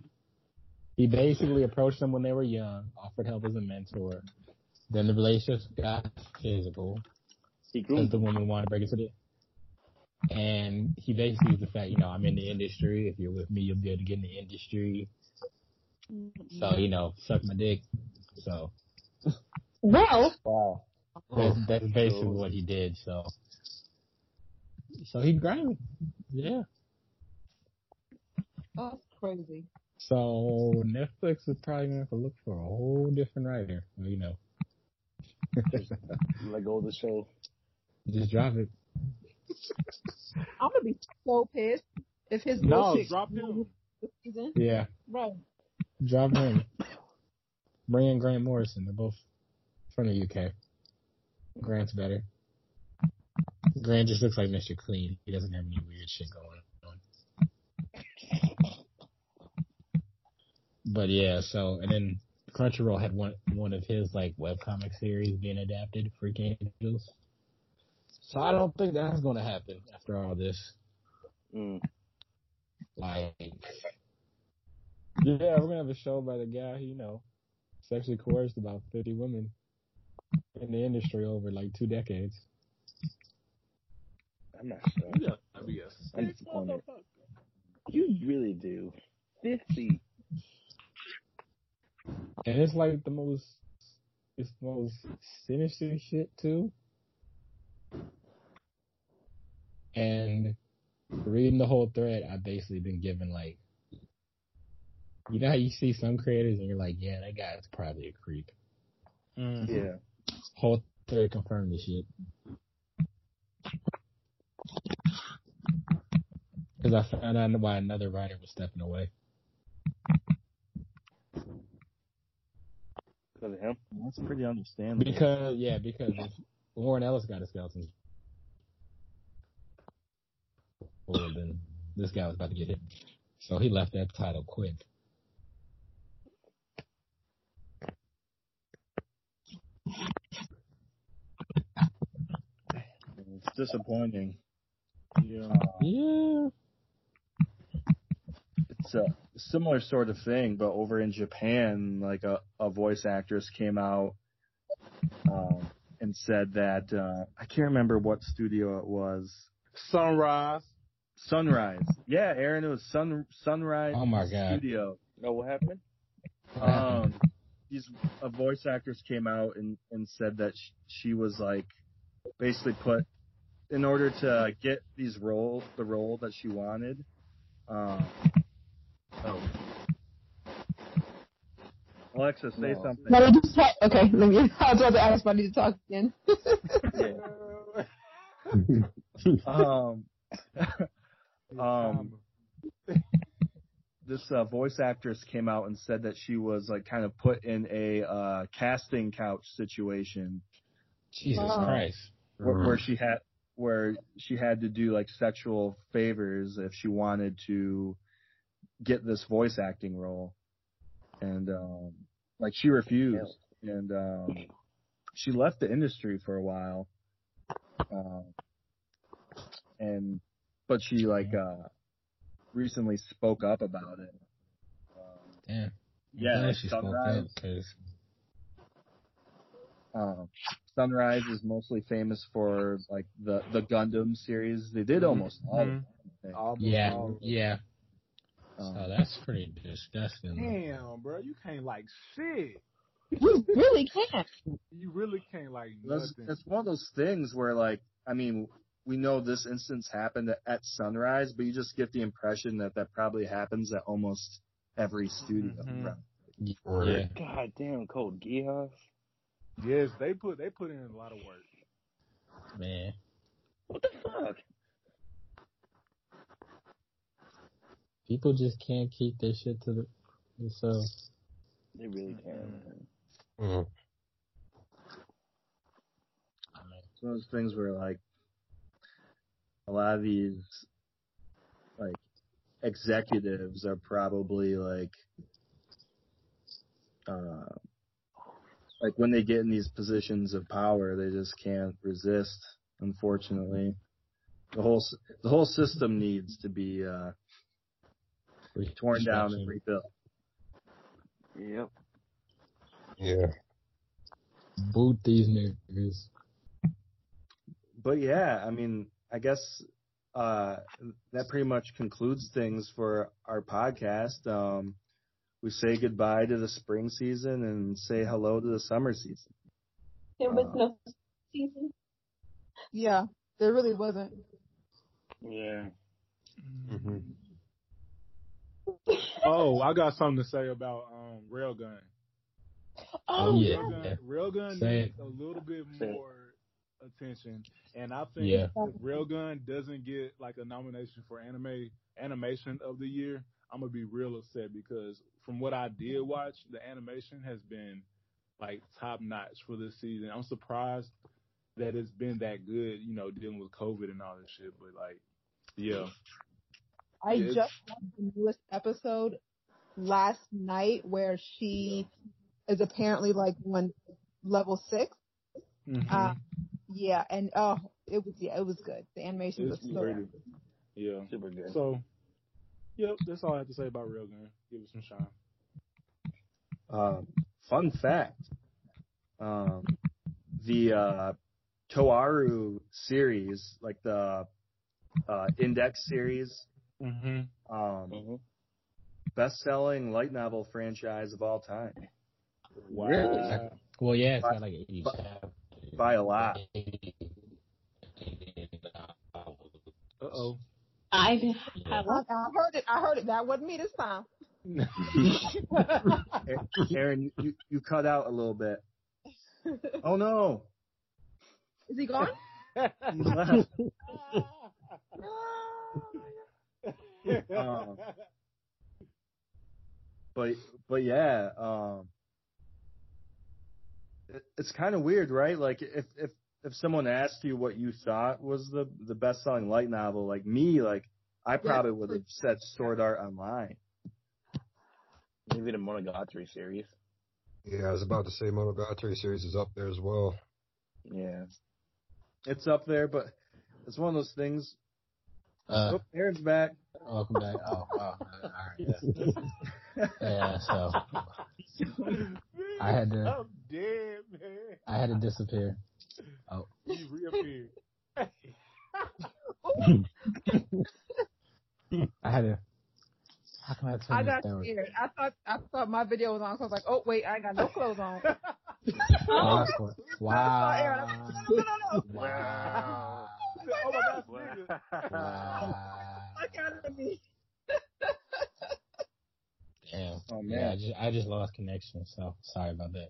He basically approached them when they were young, offered help as a mentor. Then the relationship got physical. He because groomed the woman wanted to break into the and he basically used the fact, you know, I'm in the industry. If you're with me, you'll be able to get in the industry. So, you know, suck my dick. So Well, Wow. that's, that's basically what he did. So, so he grinded. Yeah. that's crazy. So Netflix is probably gonna have to look for a whole different writer. You know, Let go of the show. just drop it. I'm gonna be so pissed if his No, bullshit drop him. season. Yeah, Right. drop him. Bring in Grant Morrison. They're both from the UK. Grant's better. Grant just looks like Mr. Clean. He doesn't have any weird shit going on. But yeah, so and then Crunchyroll had one one of his like webcomic series being adapted, Freak Angels. So I don't think that's gonna happen after all this. Mm. Like, yeah, we're gonna have a show by the guy who, you know, sexually coerced about 50 women in the industry over like two decades. I'm not sure. Yeah, yes. I'm disappointed. You really do. Fifty. And it's like the most, it's the most sinister shit too. And reading the whole thread, I've basically been given like, you know how you see some creators and you're like, yeah, that guy's probably a creep. Mm-hmm. Yeah. Whole thread confirmed this shit. Because I found out why another writer was stepping away. Because of him. That's pretty understandable. Because yeah, because if Warren Ellis got a skeleton. Well, then this guy was about to get hit, so he left that title quick. It's disappointing. Yeah. Yeah, It's a similar sort of thing, but over in Japan, like a, a voice actress came out um, and said that uh, I can't remember what studio it was. Sunrise. Sunrise. Yeah, Aaron, it was Sun Sunrise Oh my God. Studio. Know what happened? Um, these a voice actress came out and and said that sh- she was like basically put in order to get these role the role that she wanted. Um, oh. Alexa, say No. something. Let me just talk. Okay, let me. I was about to ask if I need to talk again. Um, um, this uh, voice actress came out and said that she was like kind of put in a uh, casting couch situation. Jesus Wow. Christ. where, where she had where she had to do like sexual favors if she wanted to get this voice acting role. And um like she refused. And um she left the industry for a while. Um and but she like uh recently spoke up about it um, Damn. yeah Glad like she spoke sunrise up because Um, Sunrise is mostly famous for like the the Gundam series. They did almost all. Of them, Almost yeah, all of it. yeah. Um, So that's pretty disgusting. Damn, bro, you can't like shit. You really can't. You really can't like that's, nothing. that's one of those things where like I mean we know this instance happened at, at Sunrise, but you just get the impression that that probably happens at almost every studio. Mhm. right? Right. Yeah. God damn, Code Geass. Yes, they put they put in a lot of work. Man. What the fuck? People just can't keep their shit to the- themselves. They really can. Man. Mm. I mean, It's one of those things where like a lot of these like executives are probably like uh like when they get in these positions of power, they just can't resist. Unfortunately, the whole the whole system needs to be uh, torn down and rebuilt. Yep. Yeah. Boot these niggas. But yeah, I mean, I guess uh, that pretty much concludes things for our podcast. Um, we say goodbye to the spring season and say hello to the summer season. There was Uh, no season. Yeah, there really wasn't. Yeah. hmm Oh, I got something to say about um Railgun. Oh, yeah. Railgun, Railgun Say needs a little bit more attention, and I think Yeah. if Railgun doesn't get like a nomination for anime animation of the year, I'm gonna be real upset because from what I did watch, the animation has been like top notch for this season. I'm surprised that it's been that good, you know, dealing with COVID and all this shit. But like, yeah, I It's- just watched the newest episode last night where she is apparently like one level 6 Mhm. Uh, yeah, and oh, it was yeah, it was good. The animation was it's so pretty. Yeah. Super good. So, yep, that's all I have to say about real Railgun. Give it some shine. Um, fun fact: um, the uh, Toaru series, like the uh, Index series, Mm-hmm. um, Mhm. best-selling light novel franchise of all time Wow. Really? Well, yeah, it's got like an 80 By- a lot. Uh oh. I I, I heard it. I heard it. That wasn't me this time. Aaron, you, you, you cut out a little bit. Oh no, Is he gone? he left. Um, but but yeah, um, it, it's kind of weird, right? Like if if if someone asked you what you thought was the the best selling light novel, like me, like I probably would have said Sword Art Online. Maybe the Monogatari series. Yeah, I was about to say Monogatari series is up there as well. Yeah. It's up there, but it's one of those things. Uh, oh, Aaron's back. welcome back. Oh, oh, all right. Yeah. yeah, so I had to, I'm dead, man. I had to disappear. Oh, he reappeared. I had to. How can I turn I got down? scared. I thought I thought my video was on, so I was like, oh wait, I ain't got no clothes on. Oh, that's. Wow. No, no, no, no. Wow. oh my gosh, nigga. Wow. Look at me. Damn. Oh Yeah, I man. just I just lost connection, so sorry about that.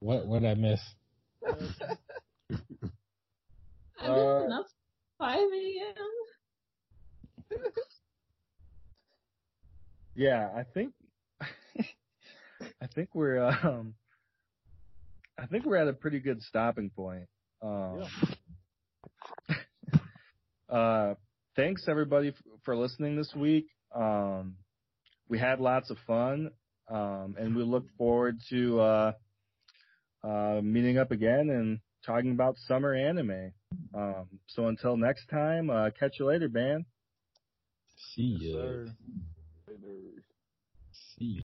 What what did I miss? I Uh, don't know. 5 a.m. Yeah, I think I think we're um I think we're at a pretty good stopping point. Um uh thanks everybody f- for listening this week. Um we had lots of fun um, and we look forward to uh, uh, meeting up again and talking about summer anime. Um, so until next time, uh, catch you later, man. See ya. See ya.